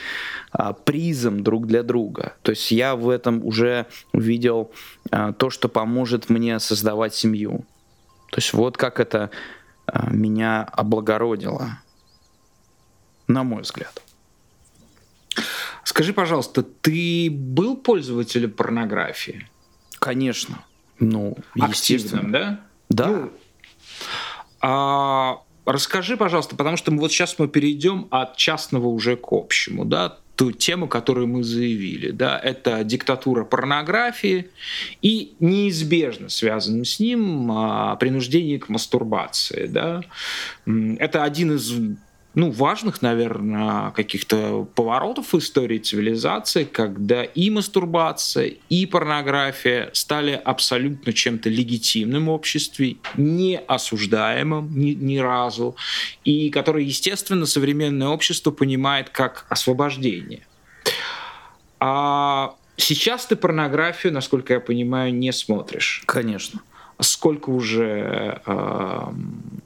а, призом друг для друга. То есть я в этом уже увидел а, то, что поможет мне создавать семью. То есть вот как это а, меня облагородило, на мой взгляд. Скажи, пожалуйста, ты был пользователем порнографии? Конечно. Ну, естественно. Активным, да? Да. Ну, а, расскажи, пожалуйста, потому что мы вот сейчас мы перейдем от частного уже к общему, да, ту тему, которую мы заявили, да, это диктатура порнографии и неизбежно связанным с ним а, принуждение к мастурбации, да. Это один из ну, важных, наверное, каких-то поворотов в истории цивилизации, когда и мастурбация, и порнография стали абсолютно чем-то легитимным в обществе, не осуждаемым ни, ни разу, и которое, естественно, современное общество понимает как освобождение. А сейчас ты порнографию, насколько я понимаю, не смотришь. Конечно. Сколько уже... Э,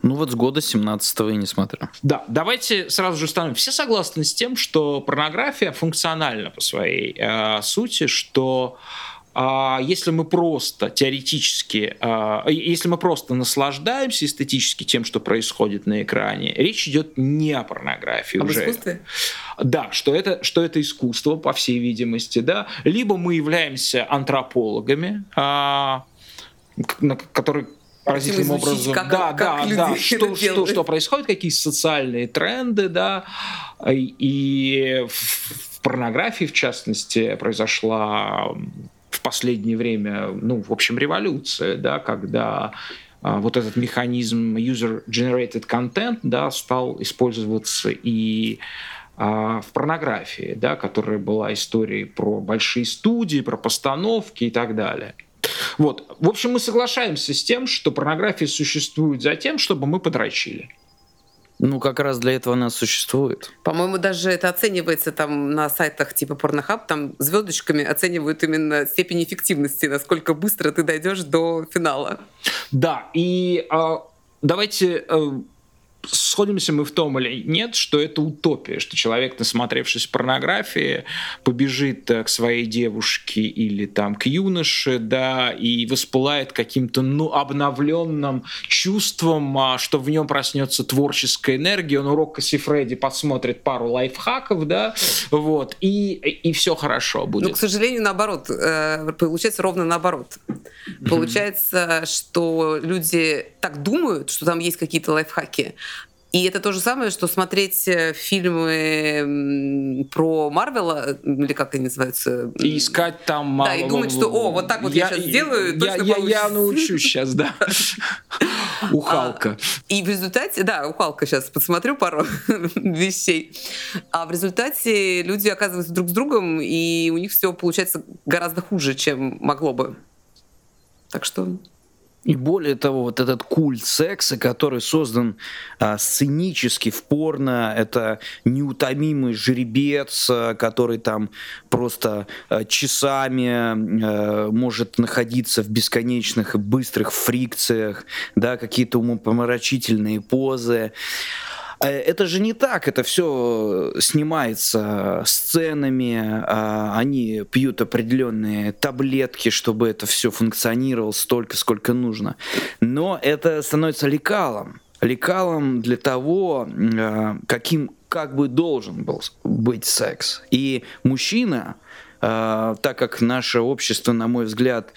ну вот с года 17-го я не смотрю. Да, давайте сразу же установим. Все согласны с тем, что порнография функциональна по своей э, сути, что а если мы просто теоретически, а, если мы просто наслаждаемся эстетически тем, что происходит на экране, речь идет не о порнографии Об уже. искусстве? Да, что это, что это искусство, по всей видимости, да. Либо мы являемся антропологами, а, который поразительным образом. как- да, как да, да. Что, что, что происходит, какие социальные тренды, да. И в, в порнографии, в частности, произошла в последнее время, ну, в общем, революция, да, когда а, вот этот механизм user-generated content, да, стал использоваться и а, в порнографии, да, которая была историей про большие студии, про постановки и так далее. Вот. В общем, мы соглашаемся с тем, что порнография существует за тем, чтобы мы подрочили. Ну, как раз для этого она существует. По-моему, даже это оценивается там на сайтах типа Pornhub, там звездочками оценивают именно степень эффективности, насколько быстро ты дойдешь до финала. Да, и а, давайте а, сходимся мы в том или нет, что это утопия, что человек, насмотревшись порнографии, побежит э, к своей девушке или там к юноше, да, и воспылает каким-то ну, обновленным чувством, а, что в нем проснется творческая энергия, он урок Касси Фредди посмотрит пару лайфхаков, да, вот, и, и все хорошо будет. Ну, к сожалению, наоборот. э, Получается ровно наоборот. Получается, что люди так думают, что там есть какие-то лайфхаки, и это то же самое, что смотреть э, фильмы про Марвела, или как они называются? И искать там... Да, и думать, что, о, вот так вот я щас сделаю, я, я, я научусь сейчас, да. У Халка. И в результате, да, у Халка сейчас посмотрю пару вещей. А в результате люди оказываются друг с другом, и у них все получается гораздо хуже, чем могло бы. Так что И более того, вот этот культ секса, который создан а, сценически в порно, это неутомимый жеребец, а, который там просто а, часами а, может находиться в бесконечных и быстрых фрикциях, да, какие-то умопомрачительные позы. А Это же не так, это все снимается сценами, а, они пьют определенные таблетки, чтобы это все функционировало столько, сколько нужно. Но это становится лекалом. Лекалом для того, каким как бы должен был быть секс. И мужчина, так как наше общество, на мой взгляд,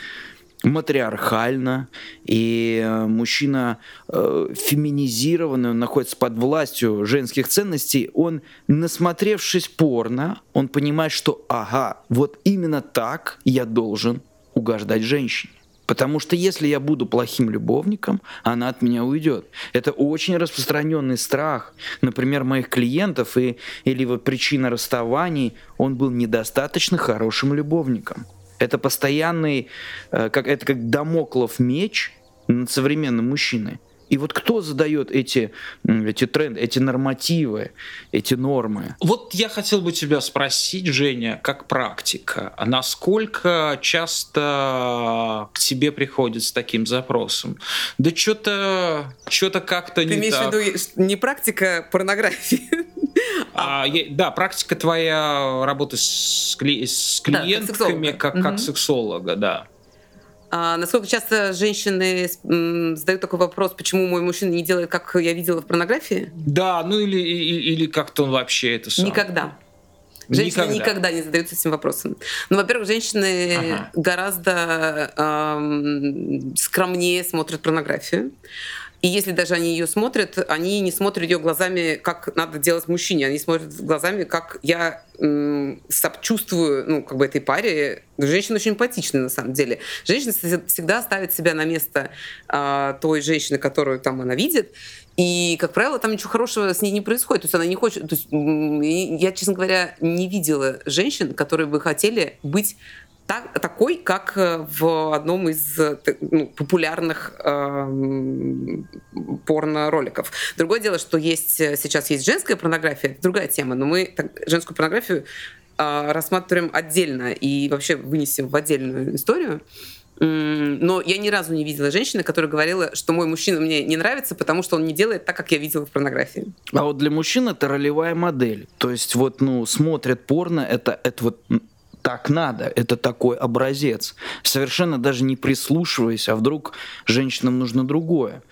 матриархально, и э, мужчина э, феминизированный, он находится под властью женских ценностей, он, насмотревшись порно, он понимает, что ага, вот именно так я должен угождать женщине. Потому что если я буду плохим любовником, она от меня уйдет. Это очень распространенный страх. Например, моих клиентов и, или вот причина расставаний, он был недостаточно хорошим любовником. Это постоянный, э, как, это как домоклов меч над современным мужчиной. И вот кто задает эти, эти тренды, эти нормативы, эти нормы? Вот я хотел бы тебя спросить, Женя, как практика, а насколько часто к тебе приходят с таким запросом? Да что-то что-то как-то не Ты имеешь так. в виду не практика порнографии? А, я- да, практика твоя работы с, кли- с Да, как клиентками как, как Мгм. сексолога, да. А насколько часто женщины задают такой вопрос, почему мой мужчина не делает, как я видела в порнографии? Да, ну или, и- или как-то он вообще это сам. Никогда. Женщины Никогда. никогда. не задаются этим вопросом. Ну, во-первых, женщины Ага. гораздо эм, скромнее смотрят порнографию. И если даже они ее смотрят, они не смотрят ее глазами, как надо делать мужчине. Они смотрят глазами, как я м, сочувствую ну, как бы этой паре. Женщины очень эмпатичны, на самом деле. Женщина вс- всегда ставит себя на место а, той женщины, которую там она видит. И, как правило, там ничего хорошего с ней не происходит. То есть она не хочет... То есть, я, честно говоря, не видела женщин, которые бы хотели быть так- такой, как э, в одном из э, ну, популярных эм, порно-роликов. Другое дело, что есть э, сейчас есть женская порнография, это другая тема, но мы так- женскую порнографию э, рассматриваем отдельно и вообще вынесем в отдельную историю. Но я ни разу не видела женщины, которая говорила, что мой мужчина мне не нравится, потому что он не делает так, как я видела в порнографии. А вот для мужчин это ролевая модель. То есть вот, ну, смотрят порно, это, это вот так надо, это такой образец. Совершенно даже не прислушиваясь, а вдруг женщинам нужно другое.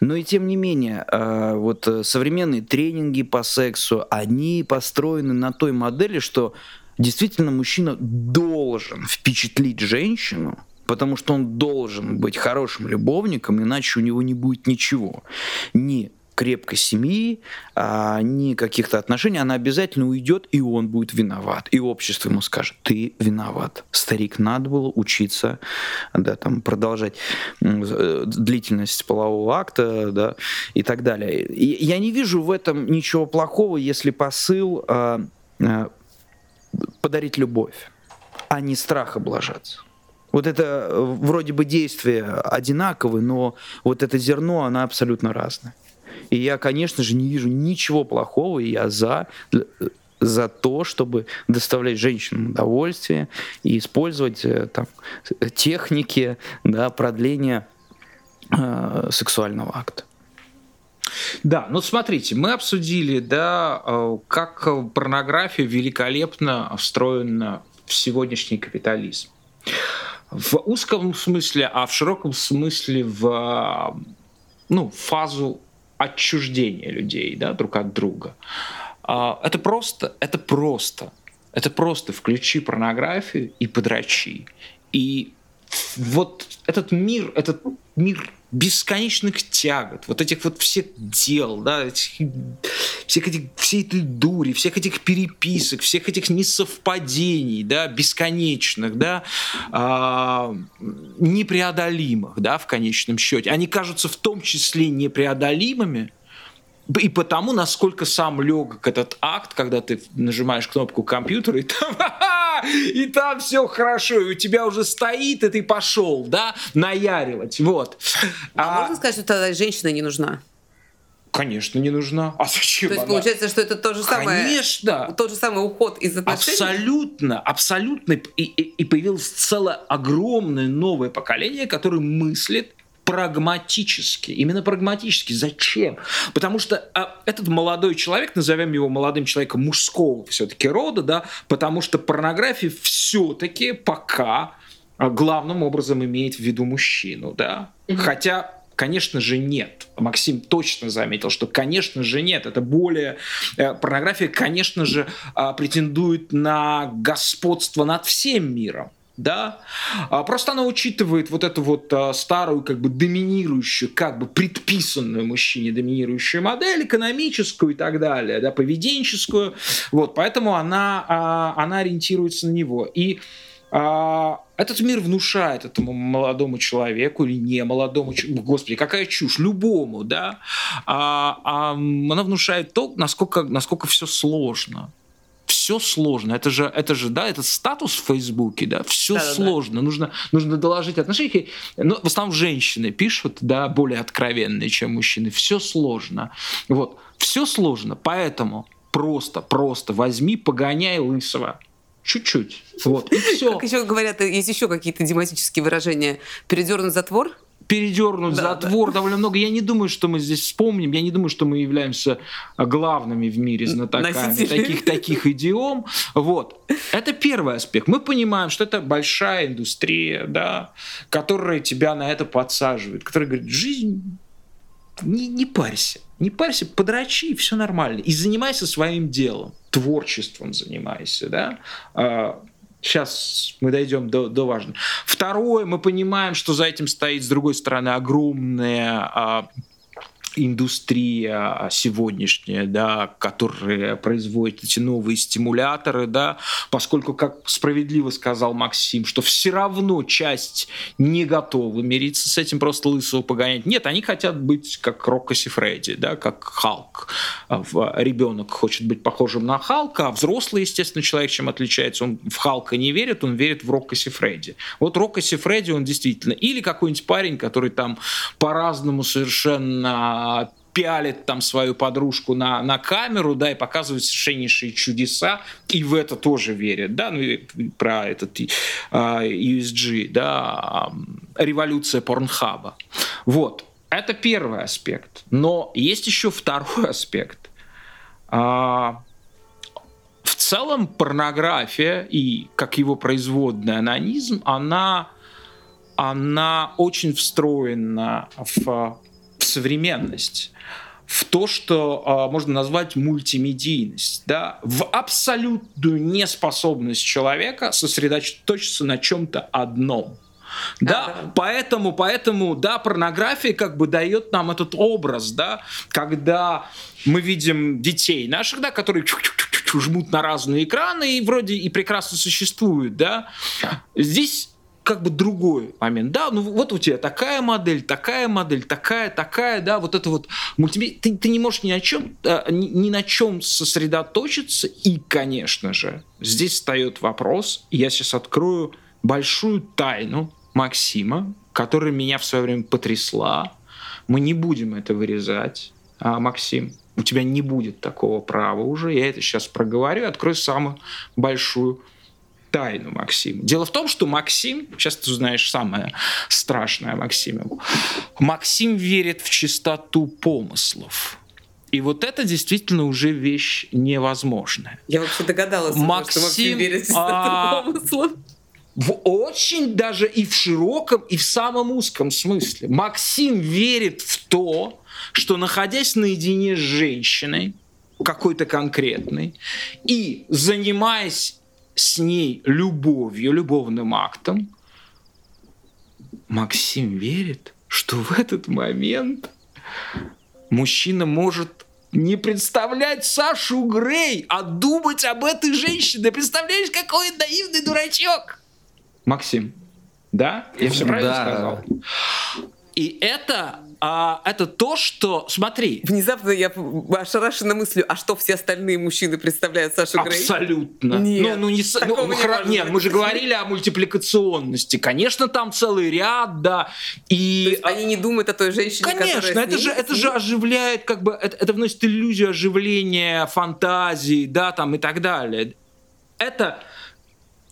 Но и тем не менее, э, вот э, современные тренинги по сексу, они построены на той модели, что действительно мужчина должен впечатлить женщину, потому что он должен быть хорошим любовником, иначе у него не будет ничего. Ни крепкой семьи, а, ни каких-то отношений, она обязательно уйдет, и он будет виноват. И общество ему скажет, ты виноват. Старик, надо было учиться, да, там, продолжать э, длительность полового акта, да, и так далее. И я не вижу в этом ничего плохого, если посыл а, а, подарить любовь, а не страх облажаться. Вот это э, вроде бы действия одинаковые, но вот это зерно, оно абсолютно разное. И я, конечно же, не вижу ничего плохого, и я за, за то, чтобы доставлять женщинам удовольствие и использовать э, там, техники да, продления э, сексуального акта. Да, ну смотрите, мы обсудили, да, э, как порнография великолепно встроена в сегодняшний капитализм. В узком смысле, а в широком смысле в э, ну, фазу отчуждения людей да, друг от друга. А, Это просто, это просто, это просто включи порнографию и подрачи. И вот этот мир, этот мир бесконечных тягот, вот этих вот всех дел, да, этих- всех этих, всей этой дури, всех этих переписок, всех этих несовпадений, да, бесконечных, да, а, непреодолимых, да, в конечном счете. Они кажутся в том числе непреодолимыми, и потому, насколько сам легок этот акт, когда ты нажимаешь кнопку компьютера, и там, и там все хорошо, и у тебя уже стоит, и ты пошел, да, наяривать, вот. А, А, можно сказать, что тогда женщина не нужна? Конечно, не нужна. А зачем То есть она? получается, что это то же самое, Конечно. тот же самый уход из отношений? Абсолютно, абсолютно. И, и- и появилось целое огромное новое поколение, которое мыслит прагматически. Именно прагматически. Зачем? Потому что а, этот молодой человек, назовем его молодым человеком мужского все-таки рода, да, потому что порнография все-таки пока а, главным образом имеет в виду мужчину, да. Хотя Конечно же, нет. Максим точно заметил, что, конечно же, нет. Это более... э, Порнография, конечно же, а, претендует на господство над всем миром. Да? А, Просто она учитывает вот эту вот а, старую, как бы доминирующую, как бы предписанную мужчине доминирующую модель, экономическую и так далее, да, поведенческую. Вот, поэтому она, а, она ориентируется на него. И этот мир внушает этому молодому человеку или не молодому господи, какая чушь, любому, да, а, она внушает то, насколько, насколько все сложно. Все сложно. Это же, это же, да, это статус в Фейсбуке, да, все Да-да-да. сложно. Нужно, нужно доложить отношения. Ну, в основном женщины пишут, да, более откровенные, чем мужчины. Все сложно. Вот, все сложно, поэтому просто, просто возьми, погоняй лысого. Чуть-чуть. Вот, и все. Как еще говорят, есть еще какие-то идиоматические выражения. Передернуть затвор? Передернуть Да, затвор довольно много. Я не думаю, что мы здесь вспомним. Я не думаю, что мы являемся а, главными в мире знатоками таких, таких идиом. Вот. Это первый аспект. Мы понимаем, что это большая индустрия, да, которая тебя на это подсаживает, которая говорит, жизнь не, не парься, не парься, подрачи, все нормально. И занимайся своим делом, творчеством занимайся, да. Сейчас мы дойдем до, до важного. Второе, мы понимаем, что за этим стоит, с другой стороны, огромная а, индустрия сегодняшняя, да, которая производит эти новые стимуляторы, да, поскольку, как справедливо сказал Максим, что все равно часть не готова мириться с этим, просто лысого погонять. Нет, они хотят быть как Рокко Сифреди, да, как Халк. А Ребенок хочет быть похожим на Халка, а взрослый, естественно, человек чем отличается? Он в Халка не верит, он верит в Рокко Сифреди. Вот Рокко Сифреди, он действительно, или какой-нибудь парень, который там по-разному совершенно пялит там свою подружку на, на камеру, да, и показывает совершеннейшие чудеса, и в это тоже верят, да, ну про этот а, USG, да, ам, революция порнхаба. Вот, это первый аспект. Но есть еще второй аспект. А, в целом порнография и как его производный анонизм, она, она очень встроена в современность в то, что а, можно назвать мультимедийность, да, в абсолютную неспособность человека сосредоточиться на чем-то одном. Да, Да-да. поэтому, поэтому, да, порнография как бы дает нам этот образ, да, когда мы видим детей наших, да, которые жмут на разные экраны и вроде и прекрасно существуют, да. Здесь как бы другой момент. Да, ну вот у тебя такая модель, такая модель, такая, такая, да, вот это вот мультимедиа. Ты, ты не можешь ни о чем, э, ни, ни на чем сосредоточиться. И, конечно же, здесь встает вопрос, я сейчас открою большую тайну Максима, которая меня в свое время потрясла. Мы не будем это вырезать, а, Максим. У тебя не будет такого права уже. Я это сейчас проговорю, открою самую большую тайну Максима. Дело в том, что Максим, сейчас ты узнаешь самое страшное о Максиме, Максим верит в чистоту помыслов. И вот это действительно уже вещь невозможная. Я вообще догадалась, Максим, что Максим верит в а, чистоту помыслов. В очень даже и в широком, и в самом узком смысле. Максим верит в то, что находясь наедине с женщиной, какой-то конкретной, и занимаясь с ней любовью, любовным актом, Максим верит, что в этот момент мужчина может не представлять Сашу Грей, а думать об этой женщине. Представляешь, какой он наивный дурачок? Максим, да? Я все правильно Да. сказал? И это, а, это то, что... Смотри, Внезапно я ошарашена мыслью, а что все остальные мужчины представляют Сашу Грей? Абсолютно. Нет, ну, ну, не, ну, не хра- нет, мы же говорили о мультипликационности. Конечно, там целый ряд, да. И То есть они не думают о той женщине, Конечно, которая это же, это же оживляет, как бы, это, это вносит иллюзию оживления, фантазии, да, там и так далее. Это,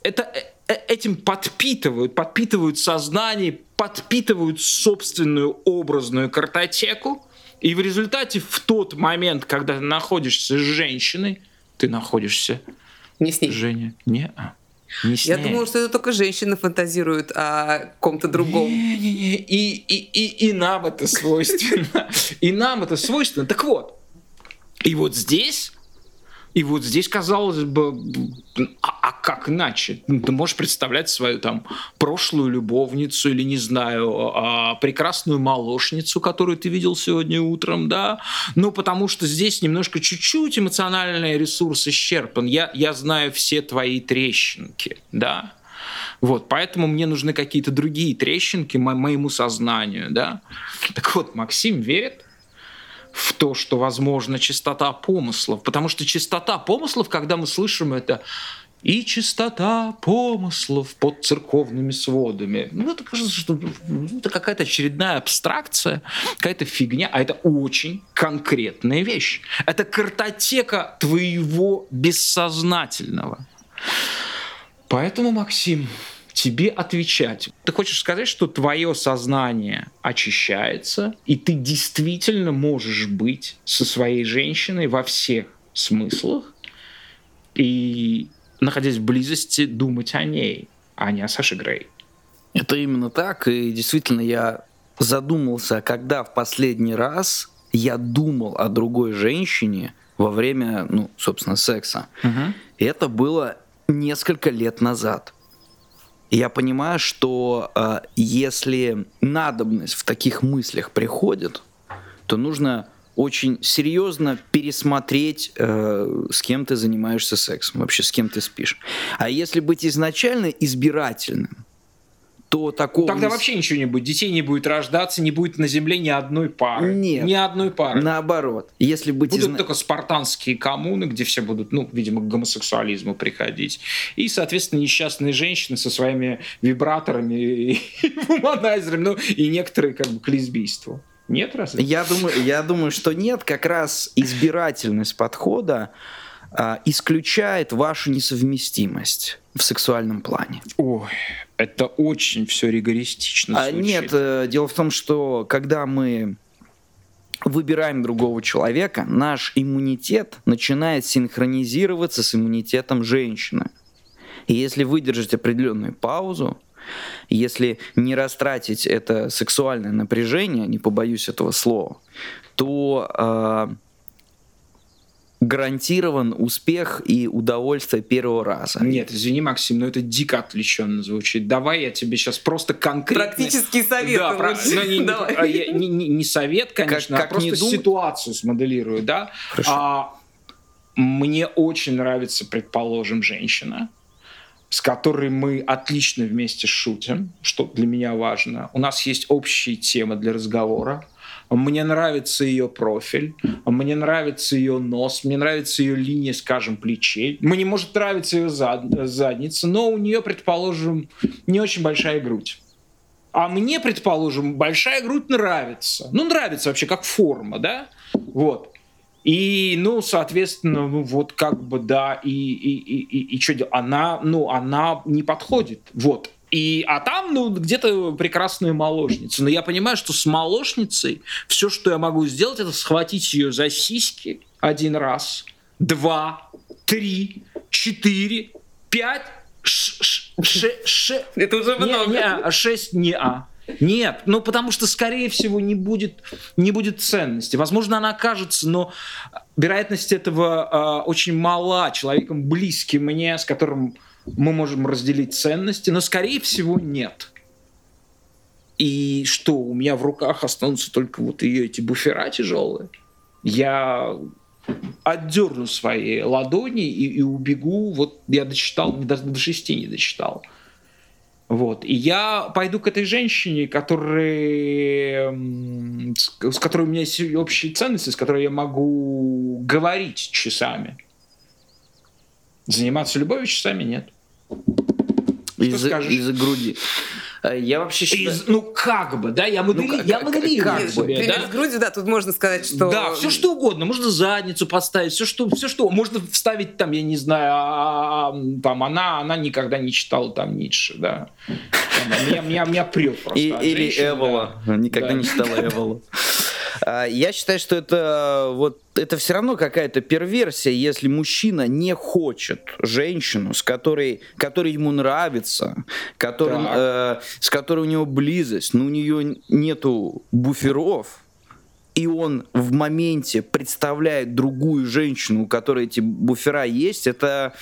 это э, этим подпитывают, подпитывают сознание, подпитывают собственную образную картотеку, и в результате в тот момент, когда ты находишься с женщиной, ты находишься, Не с ней. Женя, не, не с Я ней. думала, что это только женщины фантазируют о ком-то другом. Не-не-не, И, и, и, и нам это свойственно. И нам это свойственно. Так вот, и вот здесь, и вот здесь, казалось бы, а, а как иначе? Ну, Ты можешь представлять свою там прошлую любовницу или, не знаю, а, прекрасную молочницу, которую ты видел сегодня утром, да? Ну, потому что здесь немножко чуть-чуть эмоциональный ресурс исчерпан. Я, я знаю все твои трещинки, да? Вот, поэтому мне нужны какие-то другие трещинки мо- моему сознанию, да. Так вот, Максим верит в то, что возможно чистота помыслов. Потому что чистота помыслов, когда мы слышим это, и чистота помыслов под церковными сводами. Ну, это кажется, что ну, это какая-то очередная абстракция, какая-то фигня, а это очень конкретная вещь. Это картотека твоего бессознательного. Поэтому, Максим, тебе отвечать. Ты хочешь сказать, что твое сознание очищается, и ты действительно можешь быть со своей женщиной во всех смыслах, и находясь в близости, думать о ней, а не о Саше Грей. Это именно так, и действительно я задумался, когда в последний раз я думал о другой женщине во время, ну, собственно, секса. Угу. Это было несколько лет назад. Я понимаю, что э, если надобность в таких мыслях приходит, то нужно очень серьезно пересмотреть, э, с кем ты занимаешься сексом, вообще с кем ты спишь. А если быть изначально избирательным, то такого... Тогда вообще ничего не будет. Детей не будет рождаться, не будет на Земле ни одной пары. Нет. Ни одной пары. Наоборот. Если быть Будут изна- только спартанские коммуны, где все будут, ну, видимо, к гомосексуализму приходить. И, соответственно, несчастные женщины со своими вибраторами и вуманайзерами, ну, и некоторые как бы к лесбийству. Нет, разве? Я думаю, я думаю, что нет, как раз избирательность подхода а, исключает вашу несовместимость в сексуальном плане. Ой, это очень все ригористично А, звучит. нет, э, дело в том, что когда мы выбираем другого человека, наш иммунитет начинает синхронизироваться с иммунитетом женщины. И если выдержать определенную паузу, если не растратить это сексуальное напряжение, не побоюсь этого слова, то э, гарантирован успех и удовольствие первого раза. Нет, извини, Максим, но это дико отвлеченно звучит. Давай я тебе сейчас просто конкретно... Практический совет Да, про- ну, не, не- а не- не- не совет, конечно, как а просто думать? ситуацию смоделирую, да? Хорошо. А, мне очень нравится, предположим, женщина, с которой мы отлично вместе шутим, что для меня важно. У нас есть общие темы для разговора. Мне нравится ее профиль, мне нравится ее нос, мне нравится ее линия, скажем, плечей. Мне может нравиться ее зад- задница, но у нее, предположим, не очень большая грудь. А мне, предположим, большая грудь нравится. Ну, нравится вообще как форма, да? Вот. И, ну, соответственно, ну, вот как бы, да, и, и, и, и, и что делать? Она, ну, она не подходит. Вот. И, а там, ну, где-то прекрасная молочница. Но я понимаю, что с молочницей все, что я могу сделать, это схватить ее за сиськи один раз, два, три, четыре, пять, ш- ш- ше- ше- Это уже не, много. не, а шесть не а. Нет, ну потому что, скорее всего, не будет, не будет ценности. Возможно, она окажется, но вероятность этого э, очень мала человеком близким мне, с которым мы можем разделить ценности, но, скорее всего, нет. И что, у меня в руках останутся только вот ее эти буфера тяжелые? Я отдерну свои ладони и, и убегу. Вот я дочитал, даже до шести не дочитал. Вот. И я пойду к этой женщине, с, с которой у меня есть общие ценности, с которой я могу говорить часами. Заниматься любовью часами нет. Скажешь? из-за груди. Э, Я вообще считаю... Из- ну как бы, да, я, модели- Ну, как- я как- моделирую как себе, бы? Да? с грудью, да, тут можно сказать, что... Да, все что угодно. Можно задницу поставить, все что, все что. Можно вставить там, я не знаю, а, а, там она, она никогда не читала там Ницше, да. Там, Меня, меня, меня прет просто. И- или Эвола. да. Никогда Да. не читала Эволу. А, Я считаю, что это вот это все равно какая-то перверсия, если мужчина не хочет женщину, с которой, которая ему нравится, который, э, с которой у него близость, но у нее нету буферов, и он в моменте представляет другую женщину, у которой эти буфера есть, это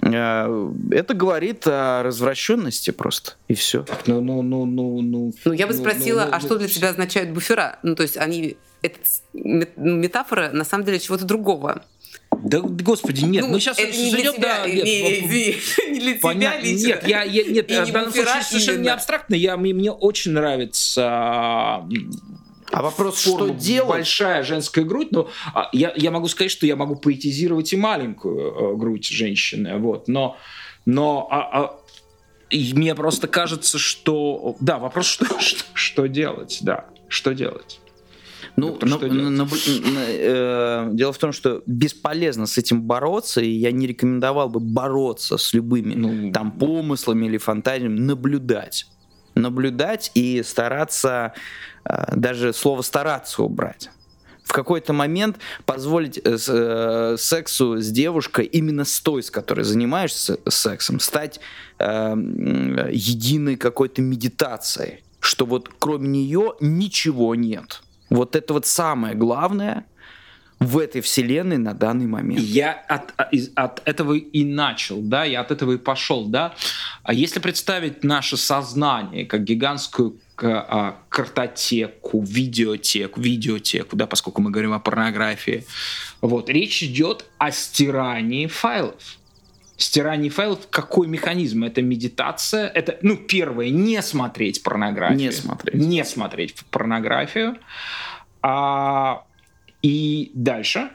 это говорит о развращенности просто и все. Ну, ну, ну, ну, ну. Ну, я бы ну, спросила, ну, а ну, что для тебя означают буфера? Ну, то есть они... Это мет- метафора, на самом деле, чего-то другого. Да, господи, нет, Ну, мы сейчас это не для тебя, да, не, нет, не, извини, не для тебя Понятно. лично. Нет, я, я, нет, И в не данном буфера случае совершенно не абстрактно. Я, мне, мне очень нравится А вопрос, что делать? Большая женская грудь, но а, я, я могу сказать, что я могу поэтизировать и маленькую э, грудь женщины, вот, но, но а, а, и мне просто кажется, что, да, вопрос, что, что, что делать, да, что делать. Ну, Доктор, на- на- на- на- э, дело в том, что бесполезно с этим бороться, и я не рекомендовал бы бороться с любыми Ну, там помыслами или фантазиями, наблюдать. Наблюдать и стараться, э, даже слово стараться убрать. В какой-то момент позволить э, э, сексу с девушкой, именно с той, с которой занимаешься сексом, стать э, единой какой-то медитацией, что вот кроме нее ничего нет. Вот это вот самое главное в этой вселенной на данный момент. Я от, а- от этого и начал, да, я от этого и пошел, да. А если представить наше сознание как гигантскую а, картотеку, видеотеку, видеотеку, да, поскольку мы говорим о порнографии, вот, речь идет о стирании файлов. Стирание файлов, какой механизм? Это медитация, это, ну, первое, не смотреть порнографию. Не смотреть. Не смотреть порнографию. А, и дальше,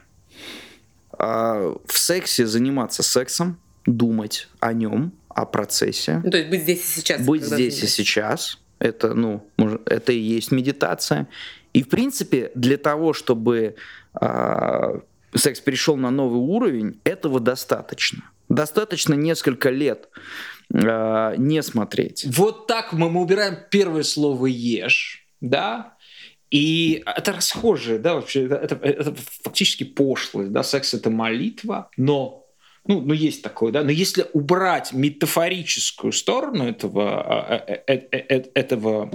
А, в сексе заниматься сексом, думать о нем, о процессе, Ну, то есть быть здесь и сейчас. быть здесь и занимаешься. сейчас. Это, ну, это и есть медитация. И, в принципе, для того, чтобы а, секс перешел на новый уровень, этого достаточно. Достаточно несколько лет а, не смотреть. Вот так мы, мы убираем первое слово «ешь», да, и это расхожее, да, вообще, это, это- это фактически пошлость, да, секс — это молитва, но, ну, ну, есть такое, да, но если убрать метафорическую сторону этого, э, э, э, этого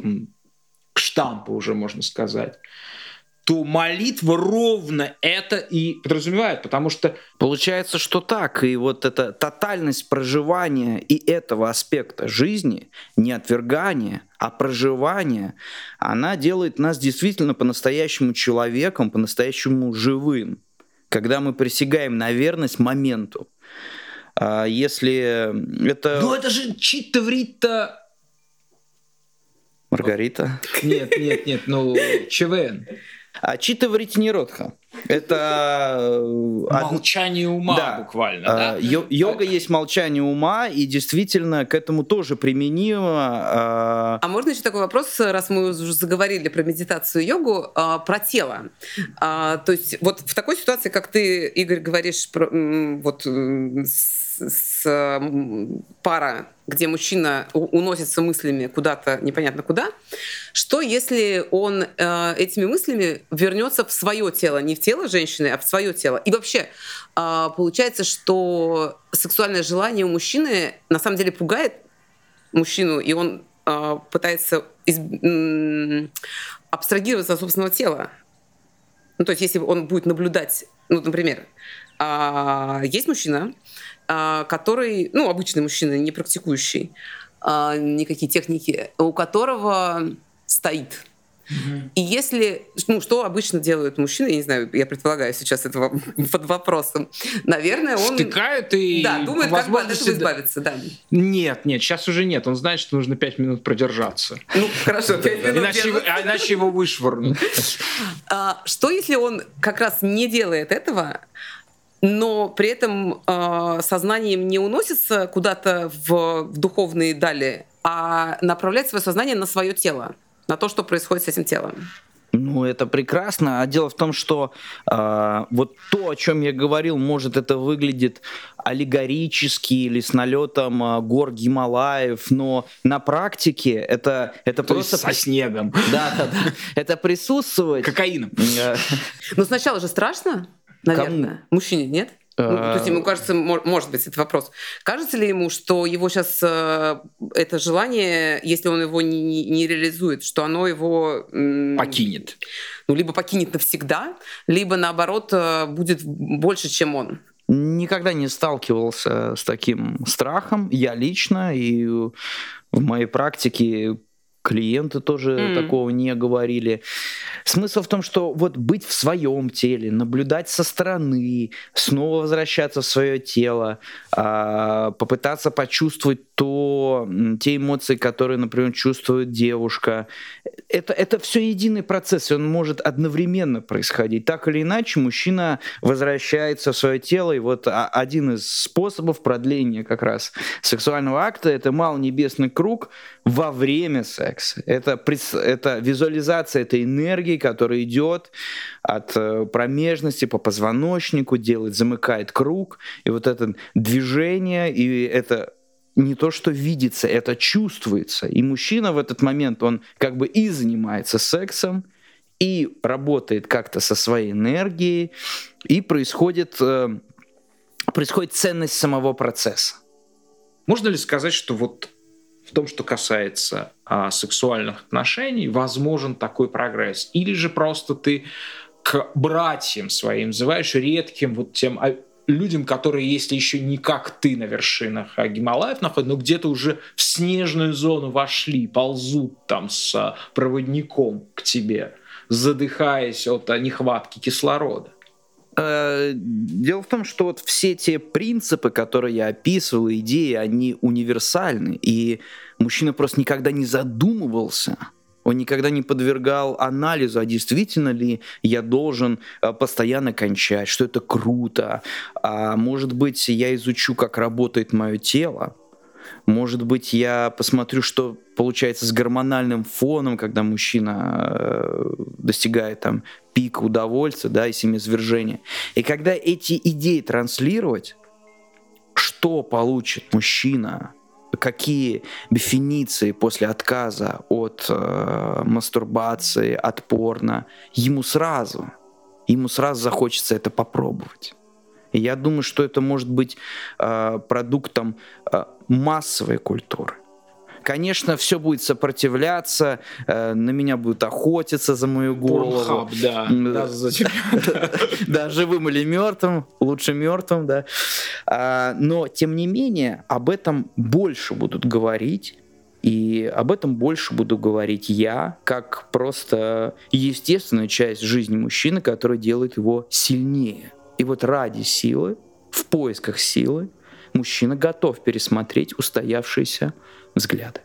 штампа уже, можно сказать, то молитва ровно это и подразумевает, потому что Получается, что так. И вот эта тотальность проживания и этого аспекта жизни, не отвергания, а проживания, она делает нас действительно по-настоящему человеком, по-настоящему живым. Когда мы присягаем на верность моменту. А Если это... Ну это же читаврита... Маргарита. Нет, нет, нет, ну ЧВН. А чита не ротха. Это... э, Молчание ума Да. буквально, А, да? йо- Йога есть молчание ума, и действительно к этому тоже применимо. а, А можно еще такой вопрос, раз мы уже заговорили про медитацию и йогу, про тело. То есть вот в такой ситуации, как ты, Игорь, говоришь, про, вот с, пара, где мужчина уносится мыслями куда-то непонятно куда, что если он э, этими мыслями вернется в свое тело, не в тело женщины, а в свое тело? И вообще а, получается, что сексуальное желание у мужчины на самом деле пугает мужчину, и он а, пытается из- абстрагироваться от собственного тела. Ну, то есть, если он будет наблюдать, ну, например, а, есть мужчина, который, ну, обычный мужчина, не практикующий никакие техники, у которого стоит. И если, ну, что обычно делают мужчины, я не знаю, я предполагаю сейчас это под вопросом, наверное, он... Втыкает и... Да, думает, как бы от этого избавиться, да. Нет, нет, сейчас уже нет. Он знает, что нужно пять минут продержаться. Ну, хорошо, пять минут Иначе, а иначе его вышвырнут. А, Что если он как раз не делает этого, но при этом э, сознанием не уносится куда-то в, в духовные дали, а направляет свое сознание на свое тело, на то, что происходит с этим телом. Ну, это прекрасно. А дело в том, что а, вот то, о чем я говорил, может, это выглядит аллегорически или с налетом а, гор Гималаев, но на практике это, это То есть просто... со снегом. Да, да, да. Это присутствовать. Кокаином. Э, Но сначала же страшно, наверное. Мужчине, нет? Ну, то есть ему кажется, мо- может быть, это вопрос. Кажется ли ему, что его сейчас это желание, если он его не, не- реализует, что оно его Покинет. ну, либо покинет навсегда, либо наоборот э, будет больше, чем он. Никогда не сталкивался с таким страхом. Я лично и в моей практике клиенты тоже М. такого не говорили. Смысл в том, что вот быть в своем теле, наблюдать со стороны, снова возвращаться в свое тело, а, попытаться почувствовать то, те эмоции, которые, например, чувствует девушка. это, это все единый процесс, и он может одновременно происходить. Так или иначе, мужчина возвращается в свое тело, и вот один из способов продления как раз сексуального акта — это малонебесный круг во время секса. Это, это визуализация этой энергии, которая идет от э, промежности по позвоночнику, делает, замыкает круг, и вот это движение, и это не то, что видится, это чувствуется. И мужчина в этот момент, он как бы и занимается сексом, и работает как-то со своей энергией, и происходит, э, происходит ценность самого процесса. Можно ли сказать, что вот в том, что касается а, сексуальных отношений, возможен такой прогресс? Или же просто ты к братьям своим называешь редким вот тем людям, которые, если еще не как ты на вершинах а Гималаев находят, но где-то уже в снежную зону вошли, ползут там с а, проводником к тебе, задыхаясь от а, нехватки кислорода. Э, дело в том, что вот все те принципы, которые я описывал, идеи, они универсальны, и мужчина просто никогда не задумывался он никогда не подвергал анализу, а действительно ли я должен э, постоянно кончать, что это круто. А может быть, я изучу, как работает мое тело. Может быть, я посмотрю, что получается с гормональным фоном, когда мужчина э, достигает там пика удовольствия, да, и семяизвержения. И когда эти идеи транслировать, что получит мужчина, какие дефиниции после отказа от э, мастурбации, от порно, ему сразу, ему сразу захочется это попробовать. И я думаю, что это может быть э, продуктом э, массовой культуры. Конечно, все будет сопротивляться, э, на меня будут охотиться за мою голову. Порнхаб, да. Да, за да, живым или мертвым, лучше мертвым, да. А, но, тем не менее, об этом больше будут говорить. И об этом больше буду говорить я, как просто естественная часть жизни мужчины, которая делает его сильнее. И вот ради силы, в поисках силы, мужчина готов пересмотреть устоявшиеся взгляды.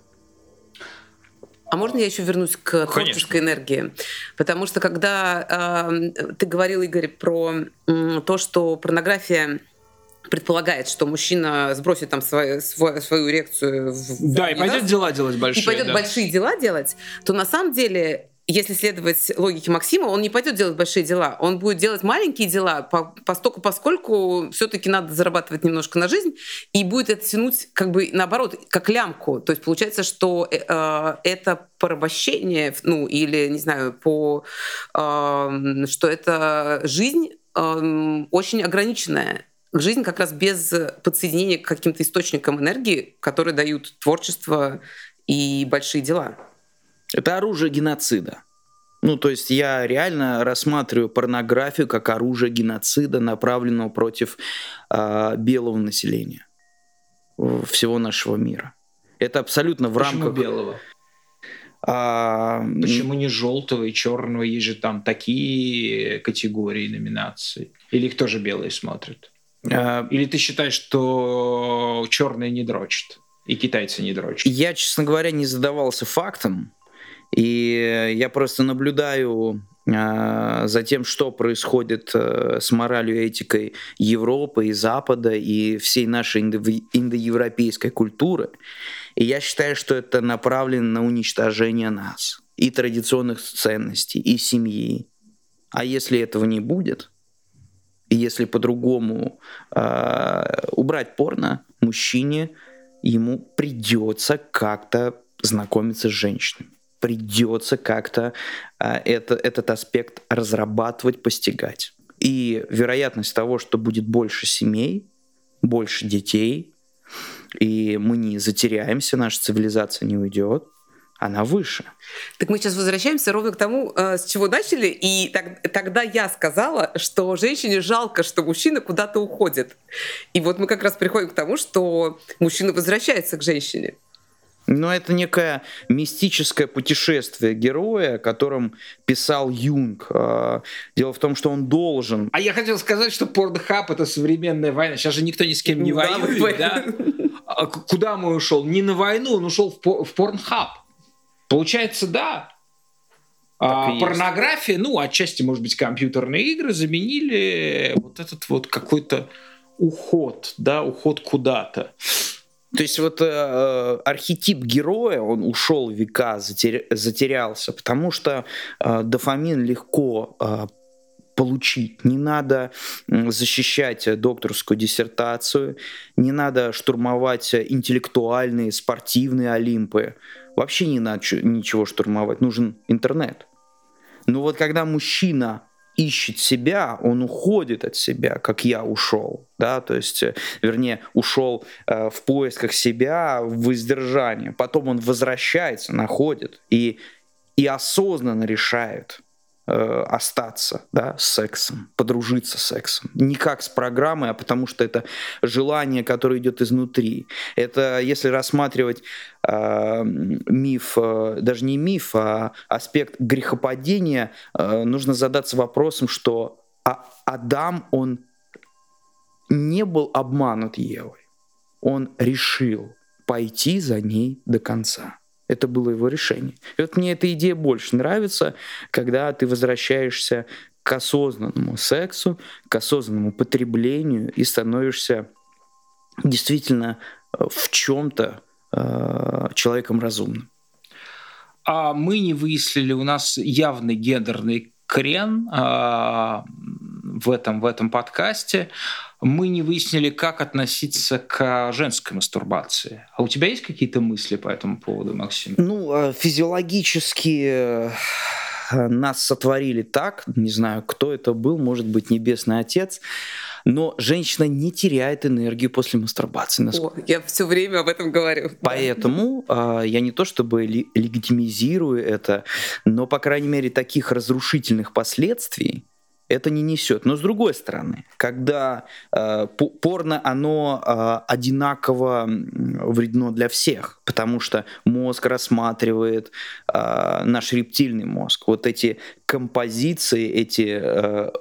А можно я еще вернусь к Конечно. творческой энергии? Потому что когда э, ты говорил, Игорь, про э, то, что порнография предполагает, что мужчина сбросит там свою, свою, свою эрекцию в Да, и пойдет дела делать большие. И пойдет да. большие дела делать, то на самом деле если следовать логике Максима, он не пойдет делать большие дела, он будет делать маленькие дела, по, постольку, поскольку все-таки надо зарабатывать немножко на жизнь, и будет это тянуть как бы наоборот, как лямку. То есть получается, что э, э это порабощение, ну или, не знаю, по, э, что это жизнь э, очень ограниченная, жизнь как раз без подсоединения к каким-то источникам энергии, которые дают творчество и большие дела. Это оружие геноцида. Ну, то есть я реально рассматриваю порнографию как оружие геноцида, направленного против э, белого населения всего нашего мира. Это абсолютно в Почему рамках белого. А, Почему не желтого и черного? Есть же там такие категории номинаций. Или их тоже белые смотрят? А, Или ты считаешь, что черные не дрочат? И китайцы не дрочат? Я, честно говоря, не задавался фактом. И я просто наблюдаю а, за тем, что происходит э, с моралью и этикой Европы и Запада и всей нашей индоевропейской культуры. И я считаю, что это направлено на уничтожение нас и традиционных ценностей, и семьи. А если этого не будет, и если по-другому э, убрать порно, мужчине ему придется как-то знакомиться с женщинами придется как-то а, это, этот аспект разрабатывать, постигать. И вероятность того, что будет больше семей, больше детей, и мы не затеряемся, наша цивилизация не уйдет, она выше. Так мы сейчас возвращаемся ровно к тому, э, с чего начали. И так, тогда я сказала, что женщине жалко, что мужчина куда-то уходит. И вот мы как раз приходим к тому, что мужчина возвращается к женщине. Но это некое мистическое путешествие героя, о котором писал Юнг. А, дело в том, что он должен... А я хотел сказать, что Порнхаб — это современная война. Сейчас же никто ни с кем не да, воюет, да? А куда мы ушел? Не на войну, он ушел в Порнхаб. Получается, да. А, порнография, ну, отчасти, может быть, компьютерные игры заменили вот этот вот какой-то уход, да, уход куда-то. То есть вот э, э, архетип героя, он ушел века, затер, затерялся, потому что э, дофамин легко э, получить. Не надо защищать докторскую диссертацию, не надо штурмовать интеллектуальные, спортивные олимпы. Вообще не надо ничего штурмовать, нужен интернет. Но вот когда мужчина ищет себя, он уходит от себя, как я ушел, да, то есть, э, вернее, ушел э, в поисках себя, в воздержании, потом он возвращается, находит и, и осознанно решает, остаться да, с сексом, подружиться с сексом. Не как с программой, а потому что это желание, которое идет изнутри. Это, если рассматривать э, миф, э, даже не миф, а аспект грехопадения, э, нужно задаться вопросом, что а Адам, он не был обманут Евой. Он решил пойти за ней до конца. Это было его решение. И вот мне эта идея больше нравится, когда ты возвращаешься к осознанному сексу, к осознанному потреблению и становишься действительно э, в чем-то э, человеком разумным. А мы не выяснили, у нас явный гендерный крен а, в этом, в этом подкасте мы не выяснили, как относиться к женской мастурбации. А у тебя есть какие-то мысли по этому поводу, Максим? Ну, а физиологически э, нас сотворили так, не знаю, кто это был, может быть, Небесный Отец, но женщина не теряет энергию после мастурбации. О, я все время об этом говорю. Поэтому э, я не то чтобы легитимизирую это, но, по крайней мере, таких разрушительных последствий это не несет. Но с другой стороны, когда э, порно, оно э, одинаково вредно для всех, потому что мозг рассматривает э, наш рептильный мозг. Вот эти композиции, эти э,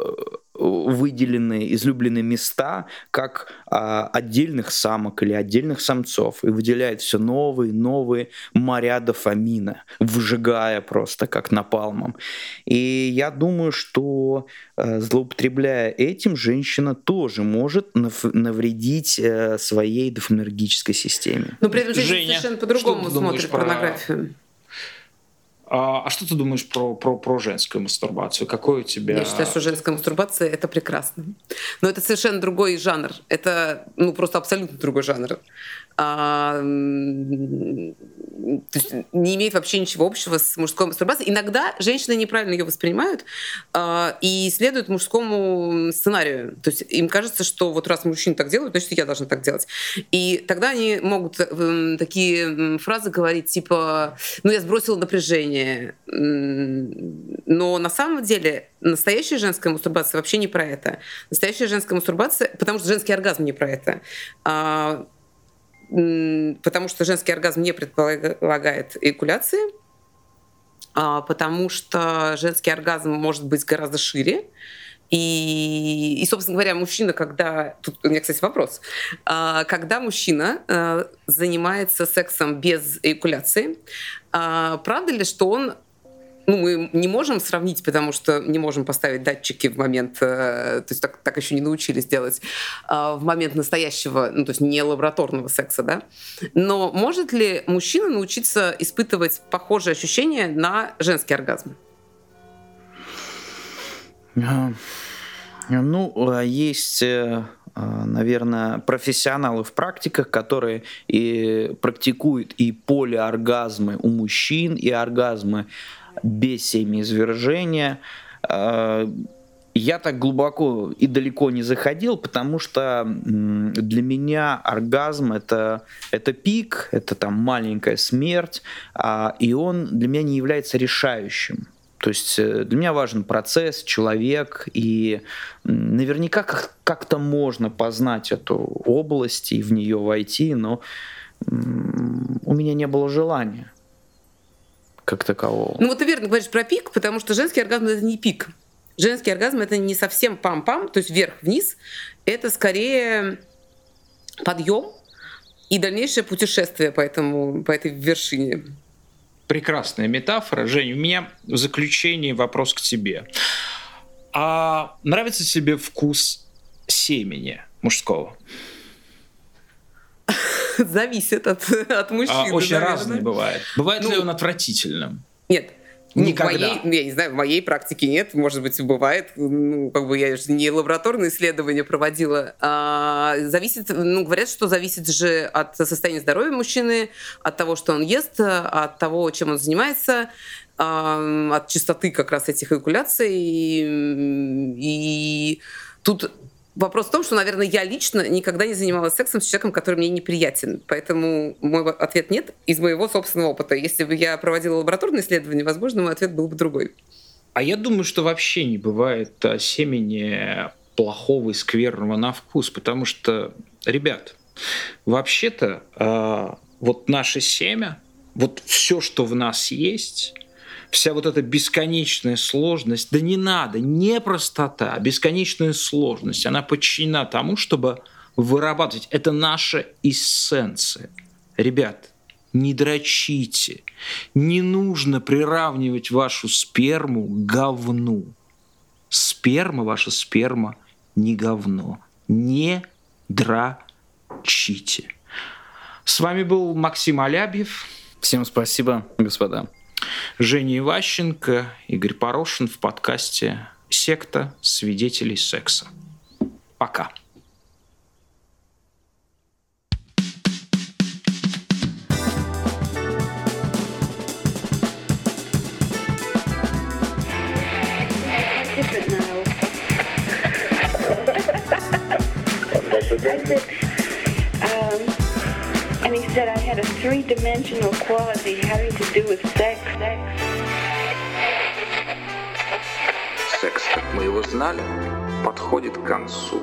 выделены излюбленные места как а, отдельных самок или отдельных самцов и выделяет все новые, новые моря дофамина, выжигая просто как напалмом. И я думаю, что а, злоупотребляя этим, женщина тоже может навредить а, своей дофаминергической системе. Но при этом Женя совершенно по-другому смотрит порнографию. А, а что ты думаешь про, про, про женскую мастурбацию? Какой у тебя... Я считаю, что женская мастурбация — это прекрасно. Но это совершенно другой жанр. Это ну, просто абсолютно другой жанр а, то есть не имеет вообще ничего общего с мужской мастурбацией. Иногда женщины неправильно ее воспринимают а, и следуют мужскому сценарию. То есть им кажется, что вот раз мужчины так делают, значит, я должна так делать. И тогда они могут э, такие фразы говорить, типа, ну, я сбросила напряжение. Но на самом деле настоящая женская мастурбация вообще не про это. Настоящая женская мастурбация, потому что женский оргазм не про это а, потому что женский оргазм не предполагает эякуляции, а, потому что женский оргазм может быть гораздо шире. И, и, собственно говоря, мужчина, когда... Тут у меня, кстати, вопрос. А, когда мужчина а, занимается сексом без эякуляции, правда ли, что он ну, мы не можем сравнить, потому что не можем поставить датчики в момент, э, то есть так, так еще не научились делать, э, в момент настоящего, ну, то есть не лабораторного секса, да. Но может ли мужчина научиться испытывать похожие ощущения на женский оргазм? Ну, есть э, наверное, профессионалы в практиках, которые и практикуют и полиоргазмы у мужчин, и оргазмы без семяизвержения. А, я так глубоко и далеко не заходил, потому что для меня оргазм это, это пик, это там маленькая смерть, а, и он для меня не является решающим. То есть э, для меня важен процесс, человек, и наверняка как-то можно познать эту область и в нее войти, но у меня не было желания как такового. Ну вот ты верно говоришь про пик, потому что женский оргазм это не пик. Женский оргазм это не совсем пам-пам, то есть вверх-вниз. Это скорее подъем и дальнейшее путешествие по, этому, по этой вершине. прекрасная метафора. Женя, у меня в заключении вопрос к тебе. А нравится тебе вкус семени мужского? Зависит от, от мужчины. А, очень наверное. разный бывает. Бывает Ну, ли он отвратительным? Нет. Ну, в Никогда. моей, я не знаю, в моей практике нет, может быть, бывает. Ну, как бы я же не лабораторные исследования проводила. А, зависит, ну, говорят, что зависит же от состояния здоровья мужчины, от того, что он ест, от того, чем он занимается, а, от частоты как раз этих эякуляций. И, и тут Вопрос в том, что, наверное, я лично никогда не занималась сексом с человеком, который мне неприятен. Поэтому мой ответ нет из моего собственного опыта. Если бы я проводила лабораторное исследование, возможно, мой ответ был бы другой. А я думаю, что вообще не бывает а, семени плохого и скверного на вкус, потому что, ребят, вообще-то а, вот наше семя, вот все, что в нас есть, вся вот эта бесконечная сложность, да не надо, не простота, а бесконечная сложность, она подчинена тому, чтобы вырабатывать. Это наша эссенция. Ребят, не дрочите. Не нужно приравнивать вашу сперму к говну. Сперма, ваша сперма, не говно. Не дрочите. С вами был Максим Алябьев. Всем спасибо, господа. Женя Иващенко, Игорь Порошин в подкасте «Секта свидетелей секса». Пока. different now. I said, um, and he said I had a three-dimensional quality having to do with sex. sex. Секс, как мы его знали, подходит к концу.